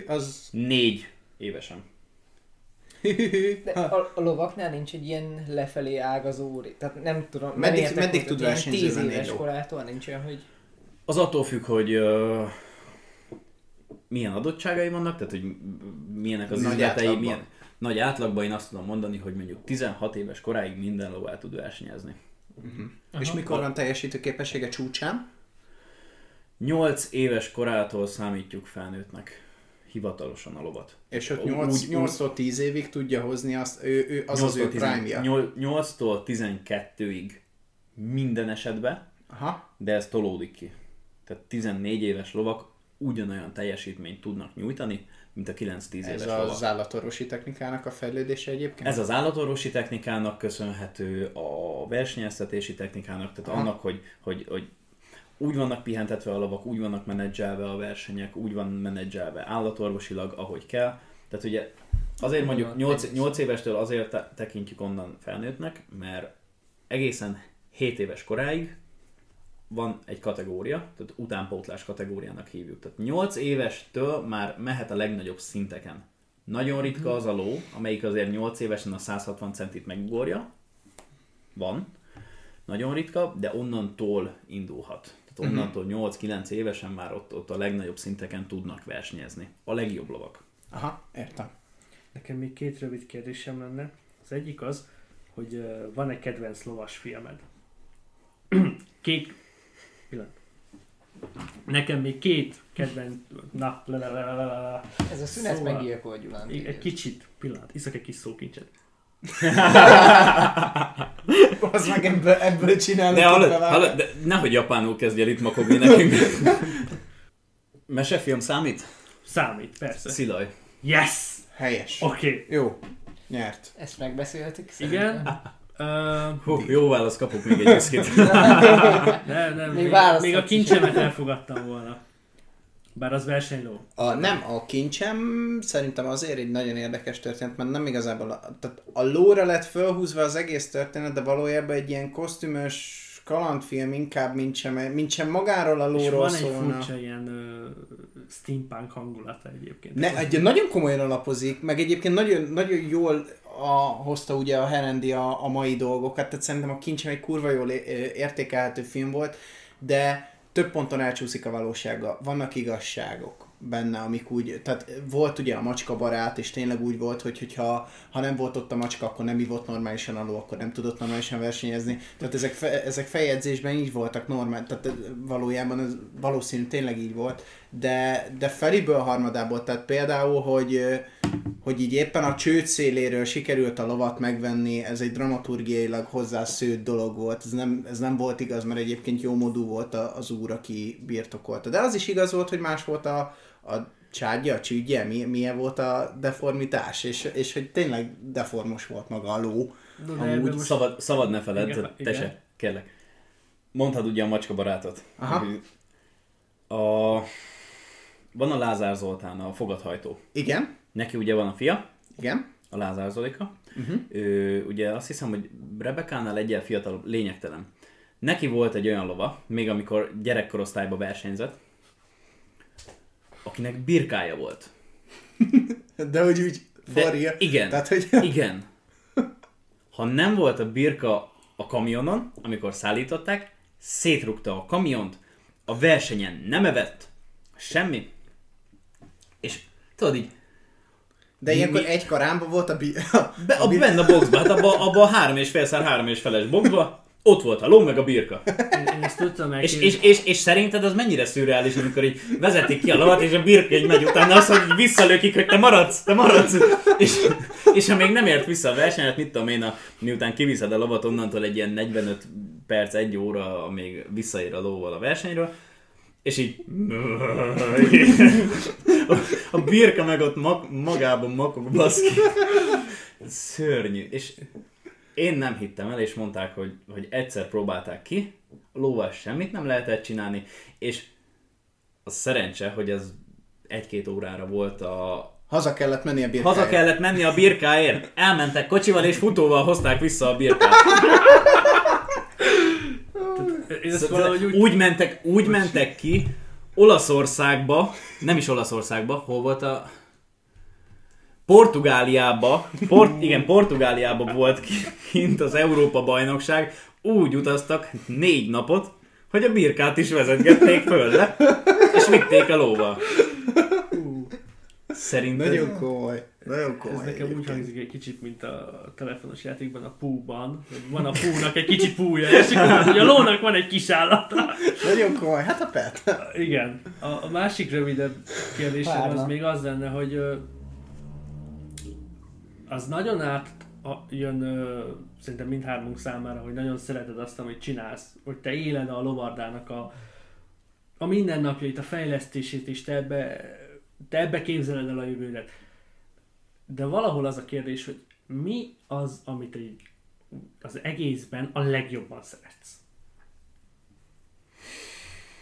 Az... Négy évesen. De a, a lovaknál nincs egy ilyen lefelé ágazó, ré- tehát nem tudom, nem Meddig- értek meddig tud versenyző 10 lenni egy éves ló? korától nincs olyan, hogy Az attól függ, hogy uh, milyen adottságai vannak, tehát hogy milyenek az Nagy üzletei, átlagban. milyen nagy átlagban én azt tudom mondani, hogy mondjuk 16 éves koráig minden ló el tud versenyezni. És mikor van teljesítő képessége csúcsán? 8 éves korától számítjuk felnőttnek. hivatalosan a lovat. És ott Úgy- 8, úgy- 8-tól 10 évig tudja hozni azt, ő, ő, az az ő 8-tól 10 prime-ja. 8-tól 12-ig minden esetben, Aha. de ez tolódik ki. Tehát 14 éves lovak ugyanolyan teljesítményt tudnak nyújtani, mint a 9-10 éves Ez az állatorvosi technikának a fejlődése egyébként? Ez az állatorvosi technikának köszönhető, a versenyeztetési technikának, tehát Aha. annak, hogy, hogy, hogy úgy vannak pihentetve a lovak, úgy vannak menedzselve a versenyek, úgy van menedzselve állatorvosilag, ahogy kell. Tehát ugye azért mondjuk 8, 8 évestől azért te- tekintjük onnan felnőttnek, mert egészen 7 éves koráig van egy kategória, tehát utánpótlás kategóriának hívjuk. Tehát 8 évestől már mehet a legnagyobb szinteken. Nagyon ritka az a ló, amelyik azért 8 évesen a 160 centit megugorja. Van. Nagyon ritka, de onnantól indulhat. Tehát onnantól 8-9 évesen már ott, ott a legnagyobb szinteken tudnak versenyezni. A legjobb lovak. Aha, értem. Nekem még két rövid kérdésem lenne. Az egyik az, hogy van-e kedvenc lovas filmed? két... Pillanat. Nekem még két kedvenc... Na, le, le, le, le, le, le. Ez a szünet Szóval- meggyilkol Gyulán. Egy, egy kicsit, pillanat, iszak egy kis szókincset. Az meg ebből, ebből csinálni De, hallod, hallod, de nehogy japánul kezdj el itt makogni nekünk. Mesefilm számít? Számít, persze. Szilaj. Yes! Helyes. Oké. Okay. Jó. Nyert. Ezt megbeszéltük. Igen. Uh, Hú, jó válasz, kapok még egy viszkit. nem, nem, Még még, még a kincsemet elfogadtam volna. Bár az versenyló. A, nem, a kincsem szerintem azért egy nagyon érdekes történet, mert nem igazából, a, tehát a lóra lett fölhúzva az egész történet, de valójában egy ilyen kosztümös kalandfilm inkább, mint sem, mint sem magáról a És lóról van egy szólna. furcsa ilyen uh, steampunk hangulata egyébként. Ne, egy, nagyon komolyan alapozik, meg egyébként nagyon, nagyon jól a, hozta ugye a Herendi a, a mai dolgokat, tehát szerintem a kincsem egy kurva jól értékelhető film volt, de több ponton elcsúszik a valósága. Vannak igazságok benne, amik úgy, tehát volt ugye a macska barát, és tényleg úgy volt, hogy hogyha ha nem volt ott a macska, akkor nem ivott normálisan alul, akkor nem tudott normálisan versenyezni. Tehát ezek, fe, ezek feljegyzésben így voltak normál, tehát valójában ez valószínű tényleg így volt, de, de feliből harmadából, tehát például, hogy hogy így éppen a csőd széléről sikerült a lovat megvenni, ez egy dramaturgiailag hozzászőtt dolog volt. Ez nem, ez nem volt igaz, mert egyébként jó modú volt a- az úr, aki birtokolta. De az is igaz volt, hogy más volt a, a csádja, a csüdje, mi, milyen volt a deformitás, és, és hogy tényleg deformos volt maga a ló. De amúgy most Szabad, szabad ne feledd, Igen, te igen. se, kérlek. Mondtad ugye a macska barátot. Aha. A... Van a Lázár Zoltán, a fogadhajtó. Igen, Neki ugye van a fia, igen, a Lázár Zolika. Mhm. Uh-huh. Ő, ugye azt hiszem, hogy Rebekánál egyel fiatalabb, lényegtelen. Neki volt egy olyan lova, még amikor gyerekkorosztályba versenyzett, akinek birkája volt. de hogy úgy De forja. igen, Tehát, hogy igen. Ha nem volt a birka a kamionon, amikor szállították, szétrugta a kamiont, a versenyen nem evett, semmi. És tudod így, de Mi- ilyenkor mi- egy karámba volt a, bi- be, a, benne a boxba, hát abba, abba a három és fél szár három és feles boxba, ott volt a ló meg a birka. én, én ezt tudtam És, és, és, és, szerinted az mennyire szürreális, amikor így vezetik ki a lovat, és a birka így megy utána, az, hogy visszalökik, hogy te maradsz, te maradsz. És, és ha még nem ért vissza a versenyet, mit tudom én, a, miután kiviszed a lovat, onnantól egy ilyen 45 perc, egy óra, amíg visszaér a lóval a versenyről, és így... A, a birka meg ott mag, magában makog, baszki. Szörnyű. És én nem hittem el, és mondták, hogy, hogy egyszer próbálták ki, a lóval semmit nem lehetett csinálni, és az szerencse, hogy ez egy-két órára volt a... haza kellett menni a birkáért. Haza kellett menni a birkáért, elmentek kocsival és futóval hozták vissza a birkát. Valahogy úgy... Úgy mentek, úgy mentek ki Olaszországba, nem is Olaszországba, hol volt a... Portugáliába, Port, igen, Portugáliába volt ki- kint az Európa bajnokság, úgy utaztak négy napot, hogy a birkát is vezetgették föl le, és vitték a lóval. Szerinted? Nagyon komoly. Nagyon Ez komoly. nekem úgy hangzik egy kicsit, mint a telefonos játékban, a púban, van a púnak egy kicsi púja, és akkor, hogy a lónak van egy kis állata. Nagyon komoly. Hát a pet. Igen. A, a másik rövidebb kérdésem Várna. az még az lenne, hogy az nagyon át a, jön szerintem mindhármunk számára, hogy nagyon szereted azt, amit csinálsz, hogy te éled a lovardának a, a mindennapjait, a fejlesztését is, te ebbe, te ebbe képzeled el a jövődet. De valahol az a kérdés, hogy mi az, amit így az egészben a legjobban szeretsz?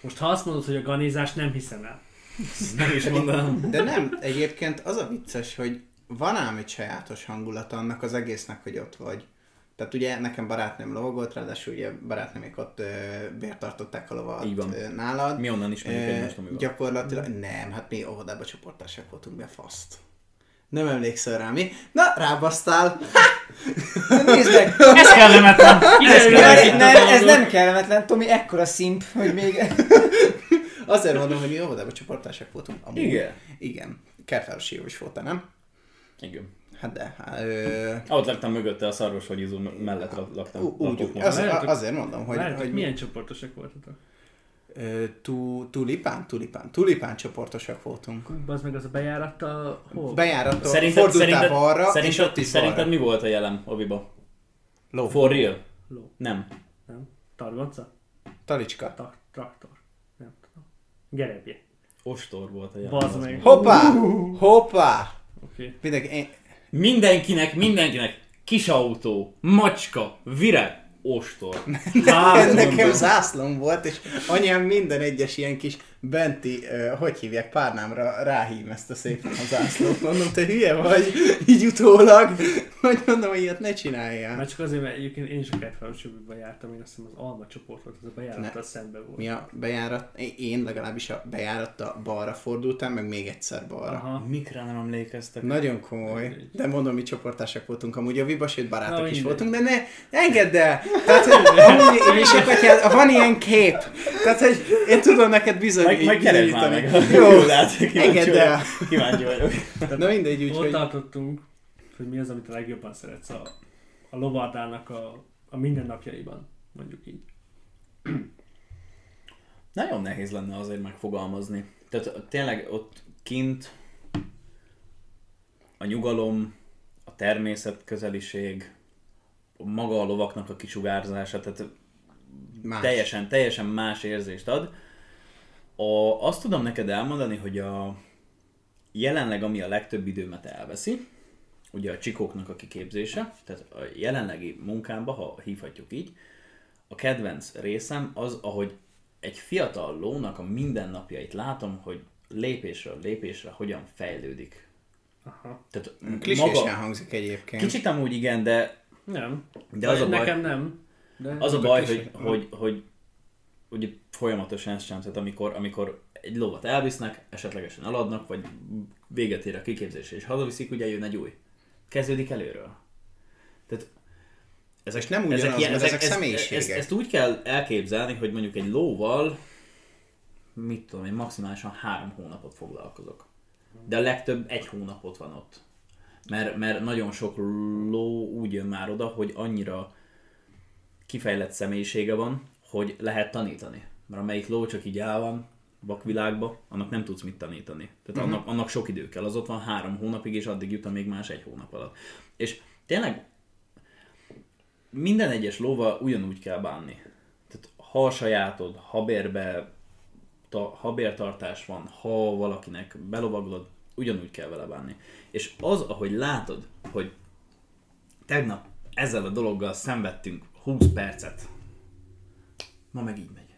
Most ha azt mondod, hogy a ganézás, nem hiszem el. Nem is mondanám. De nem, egyébként az a vicces, hogy van ám egy sajátos hangulata annak az egésznek, hogy ott vagy. Tehát ugye nekem barátnőm lovagolt, ráadásul ugye barátnőmék ott ö, bért tartották a lovat Így van. ö, nálad. Mi onnan ismerjük Ö, egymást, amivel. Gyakorlatilag nem, hát mi óvodában csoportársak voltunk be faszt. Nem emlékszel rá mi? Na, rábasztál. Nézd meg! Ez kellemetlen! Itt a nem, ez nem kellemetlen, Tomi ekkora szimp, hogy még... Azért mondom, hogy mi óvodában csoportársak voltunk. Amúgy. Igen. Igen. Kertvárosi jó is voltál, nem? Igen. Hát de, hát, ö, Ott laktam mögötte a szarvasfagyizó mellett laktam. úgy, most. az, azért mondom, hogy, Várjátok, hogy milyen csoportosak voltatok? Ö, tu, tulipán? Tulipán. Tulipán csoportosak voltunk. Az meg az a bejáratta hol? Bejárattól Szerinted, fordultál szerinted, balra, és szerinted, ott is szerinted balra. mi volt a jelem Oviba? Ló. For real? Ló. Nem. Nem? Targonca? Talicska. Tak, traktor? Nem tudom. Gerebje. Ostor volt a jelem. Bazd az meg. Hoppá! Hoppá! Oké. Okay. Mindenki, én, Mindenkinek, mindenkinek kis autó, macska, virág, ostor. Hát, nekem zászlóm volt, és anyám minden egyes ilyen kis benti, hogy hívják, párnámra ráhív ezt a szép a zászlót. Mondom, te hülye vagy, így utólag, hogy mondom, hogy ilyet ne csináljál. Már csak azért, mert egyébként én is a Kertvárosi jártam, én azt hiszem az Alma csoport volt, az a bejárat Ne. az szembe volt. Mi a bejárat? Én legalábbis a bejáratta balra fordultam, meg még egyszer balra. Aha. Mikre nem emlékeztek? Nagyon komoly. De mondom, mi csoportársak voltunk amúgy a Viba, sőt barátok Na, is voltunk, de ne, engedd el! Tehát, hogy amúgy, és akkor van ilyen kép. Tehát, hogy én tudom neked bizony, Majd, majd keresd már meg. Jó, Jó, lehet, kíváncsi vagyok. Kíváncsi vagyok. Na mindegy, Ott úgyhogy... tartottunk, hogy mi az, amit a legjobban szeretsz a, a lovardának a, a mindennapjaiban, mondjuk így. Nagyon nehéz lenne azért megfogalmazni. Tehát tényleg ott kint a nyugalom, a természet közeliség, maga a lovaknak a kisugárzása, tehát Más. teljesen, teljesen más érzést ad. A, azt tudom neked elmondani, hogy a jelenleg ami a legtöbb időmet elveszi, ugye a csikóknak a kiképzése, tehát a jelenlegi munkámba, ha hívhatjuk így, a kedvenc részem az, ahogy egy fiatal lónak a mindennapjait látom, hogy lépésről lépésre hogyan fejlődik. Aha. Tehát Klisésen maga, hangzik egyébként. kicsit amúgy igen, de Nem. De az a baj- Nekem nem. De Az a baj, hogy, hogy, hogy ugye folyamatosan ezt sem, tehát amikor, amikor egy lovat elvisznek, esetlegesen eladnak, vagy véget ér a kiképzés és hazaviszik, ugye jön egy új. Kezdődik előről. Tehát ezek, nem ugyanaz, mert ezek személyiségek. Ezt, ezt, úgy kell elképzelni, hogy mondjuk egy lóval, mit tudom én, maximálisan három hónapot foglalkozok. De a legtöbb egy hónapot van ott. Mert, mert nagyon sok ló úgy jön már oda, hogy annyira kifejlett személyisége van, hogy lehet tanítani. Mert amelyik ló csak így áll van vakvilágba, annak nem tudsz mit tanítani. Tehát uh-huh. annak, annak sok idő kell. Az ott van három hónapig, és addig jut, még más egy hónap alatt. És tényleg minden egyes lóval ugyanúgy kell bánni. Tehát ha a sajátod, ha bérbe, ta, ha bértartás van, ha valakinek belovaglod, ugyanúgy kell vele bánni. És az, ahogy látod, hogy tegnap ezzel a dologgal szenvedtünk 20 percet, ma meg így megy.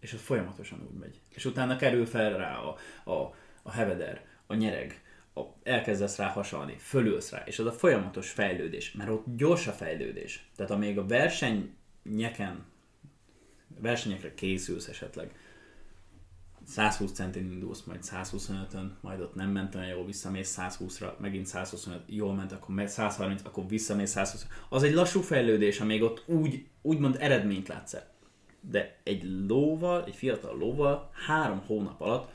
És az folyamatosan úgy megy. És utána kerül fel rá a, a, a heveder, a nyereg, a, elkezdesz rá hasalni, fölülsz rá, és az a folyamatos fejlődés, mert ott gyors a fejlődés. Tehát amíg a versenyeken, versenyekre készülsz esetleg, 120 centin indulsz, majd 125-ön, majd ott nem ment olyan jól, visszamész 120-ra, megint 125, jól ment, akkor megy 130, akkor visszamész 120. Az egy lassú fejlődés, amíg ott úgy, úgymond eredményt látsz el. De egy lóval, egy fiatal lóval három hónap alatt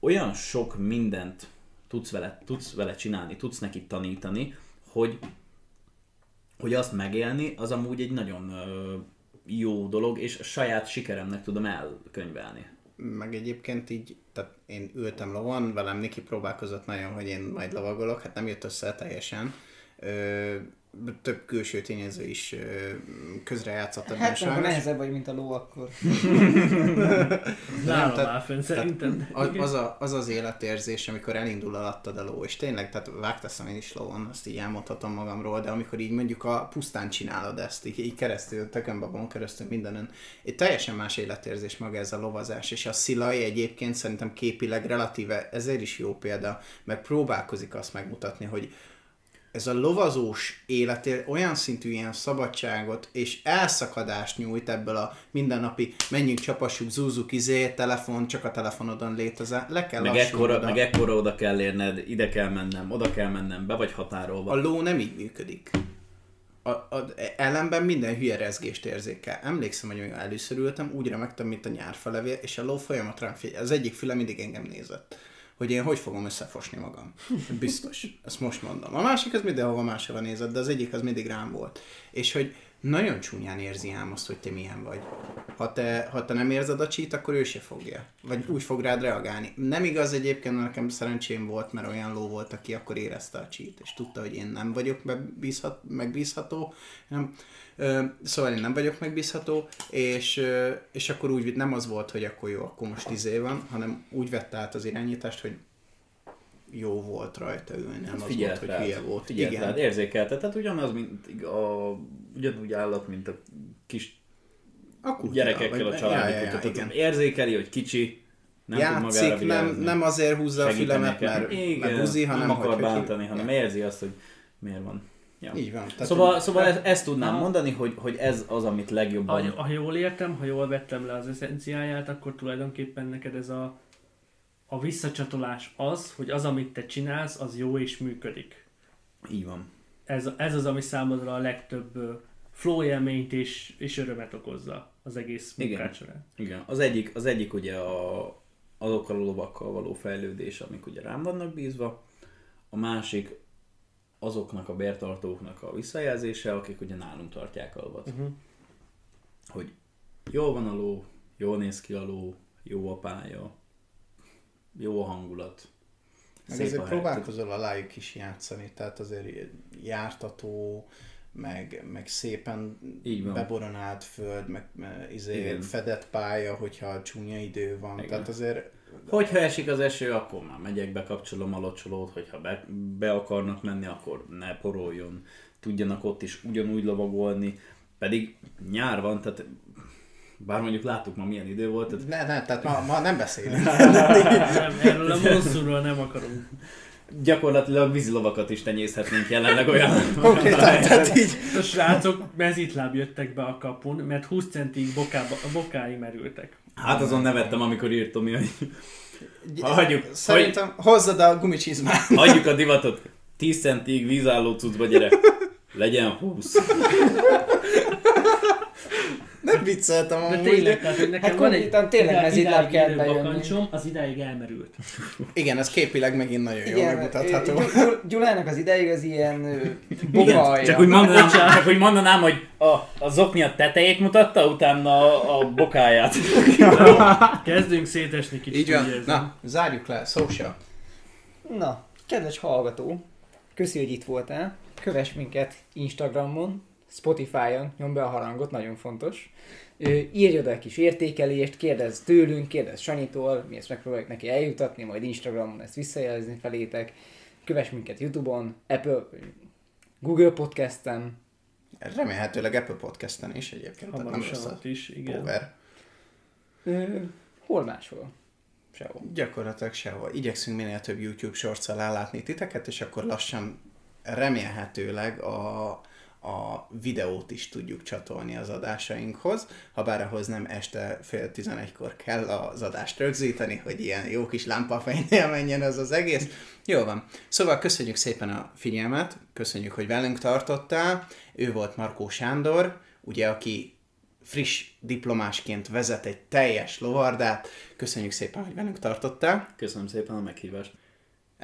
olyan sok mindent tudsz vele, tudsz vele csinálni, tudsz neki tanítani, hogy, hogy azt megélni, az amúgy egy nagyon ö, jó dolog, és a saját sikeremnek tudom elkönyvelni. Meg egyébként így, tehát én ültem lovon, velem Niki próbálkozott nagyon, hogy én majd lovagolok, hát nem jött össze teljesen. Ö, több külső tényező is közrejátszott ebben Hát, sajnos. nehezebb vagy, mint a ló, akkor... Nálam tehát- áll fönn szerintem. Az, az, a, az az életérzés, amikor elindul alattad a ló, és tényleg, tehát vágtaszom én is lovon, azt így elmondhatom magamról, de amikor így mondjuk a pusztán csinálod ezt, így, így keresztül, tökönbabon keresztül mindenen, egy teljesen más életérzés maga ez a lovazás, és a szilai egyébként szerintem képileg relatíve, ezért is jó példa, mert próbálkozik azt megmutatni, hogy ez a lovazós életér olyan szintű ilyen szabadságot és elszakadást nyújt ebből a mindennapi menjünk, csapassuk, zúzzuk, izé, telefon, csak a telefonodon létezel, le kell Meg ekkora, lassulnod a- meg ekkora oda kell érned, ide kell mennem, oda kell mennem, be vagy határolva. A ló nem így működik. A, a, ellenben minden hülye rezgést érzékel. Emlékszem, hogy amikor először ültem, úgy remegtem, mint a nyárfalevél, és a ló folyamatosan figyel. Az egyik füle mindig engem nézett. Hogy én hogy fogom összefosni magam. Biztos. Ezt most mondom. A másik az mindenhova máshova nézett, de az egyik az mindig rám volt. És hogy nagyon csúnyán érzi ám azt, hogy te milyen vagy. Ha te, ha te nem érzed a csít, akkor ő se fogja. Vagy úgy fog rád reagálni. Nem igaz egyébként, nekem szerencsém volt, mert olyan ló volt, aki akkor érezte a csít, és tudta, hogy én nem vagyok megbízhat, megbízható. Nem, ö, szóval én nem vagyok megbízható, és, ö, és akkor úgy nem az volt, hogy akkor jó, akkor most izé van, hanem úgy vette át az irányítást, hogy jó volt rajta ülni, nem az volt, Figyelt hogy rád, hülye volt. figyelt Igen. rád, érzékelte. Tehát ugyanaz, mint a, ugyanúgy állat, mint a kis A kutya, gyerekekkel vagy- a családi ja, ja, ja, Tehát igen. érzékeli, hogy kicsi, nem tud magára Játszik, nem, nem azért húzza a fülemet, mert, Igen, mert buzi, hanem nem akar hogy, bántani, hogy, hanem érzi azt, hogy miért van. Ja. Így van. Tehát, Szóval, hogy- szóval ezt, ezt tudnám Aha. mondani, hogy, hogy ez az, amit legjobban... Ha, ha jól értem, ha jól vettem le az eszenciáját, akkor tulajdonképpen neked ez a, a visszacsatolás az, hogy az, amit te csinálsz, az jó és működik. Így van. Ez, ez az, ami számodra a legtöbb flow élményt és, és örömet okozza az egész Igen. munkád során. Igen. Az egyik, az egyik ugye a, azokkal a lovakkal való fejlődés, amik ugye rám vannak bízva. A másik azoknak a bértartóknak a visszajelzése, akik ugye nálunk tartják a lovat. Uh-huh. Hogy jól van a ló, jól néz ki a ló, jó a pálya, jó a hangulat. Meg szép azért próbálkozol alájuk is játszani, tehát azért jártató, meg, meg szépen Így van. beboronált föld, meg meg izé, Igen. fedett pálya, hogyha csúnya idő van. Igen. Tehát azért Hogyha esik az eső, akkor már megyek, bekapcsolom a locsolót, hogyha be, be akarnak menni, akkor ne poroljon. Tudjanak ott is ugyanúgy lovagolni. Pedig nyár van, tehát bár mondjuk láttuk ma milyen idő volt, tehát ne, ne, tehát ma, ma nem beszélünk. nem, erről a monszúról nem akarunk. gyakorlatilag vízilovakat is tenyészhetnénk jelenleg olyan. Konkrétan, tehát így. A srácok mezitláb jöttek be a kapun, mert 20 centig bokába, a bokáig merültek. Hát azon nevettem, amikor írtam, hogy hagyjuk, Szerintem hozzad a gumicsizmát. hagyjuk a divatot. 10 centig vízálló cuccba gyere. Legyen 20. Nem vicceltem De amúgy. tényleg, tehát hogy nekem Hát van egy tényleg idáig kell bakancsom, az idáig elmerült. Igen, ez képileg megint nagyon jól megmutatható. Gyul- Gyul- Gyulának az ideig az ilyen bogalja. csak úgy mondanám, csak úgy mondanám, hogy a, a zokni a tetejét mutatta, utána a, a bokáját. Kezdünk szétesni kicsit. Így van. Na, zárjuk le. Social. Na, kedves hallgató, köszi, hogy itt voltál. Kövess minket Instagramon, Spotify-on, nyomd be a harangot, nagyon fontos. Írj oda egy kis értékelést, kérdezz tőlünk, kérdezz Sanyitól, mi ezt megpróbáljuk neki eljutatni, majd Instagramon ezt visszajelezni felétek. Kövess minket Youtube-on, Apple, Google Podcast-en, Remélhetőleg Apple Podcast-en is egyébként. Nem Hamarosan a ott is, igen. over. Ö, hol máshol? Sehol. Gyakorlatilag sehol. Igyekszünk minél több YouTube shorts ellátni titeket, és akkor lassan remélhetőleg a, a videót is tudjuk csatolni az adásainkhoz, ha bár ahhoz nem este fél tizenegykor kell az adást rögzíteni, hogy ilyen jó kis lámpafejnél menjen az az egész. Jó van. Szóval köszönjük szépen a figyelmet, köszönjük, hogy velünk tartottál. Ő volt Markó Sándor, ugye, aki friss diplomásként vezet egy teljes lovardát. Köszönjük szépen, hogy velünk tartottál. Köszönöm szépen a meghívást.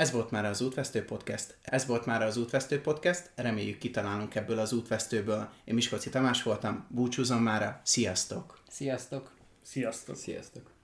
Ez volt már az Útvesztő Podcast. Ez volt már az Útvesztő Podcast. Reméljük kitalálunk ebből az útvesztőből. Én Miskolci Tamás voltam, búcsúzom mára. Sziasztok! Sziasztok! Sziasztok! Sziasztok!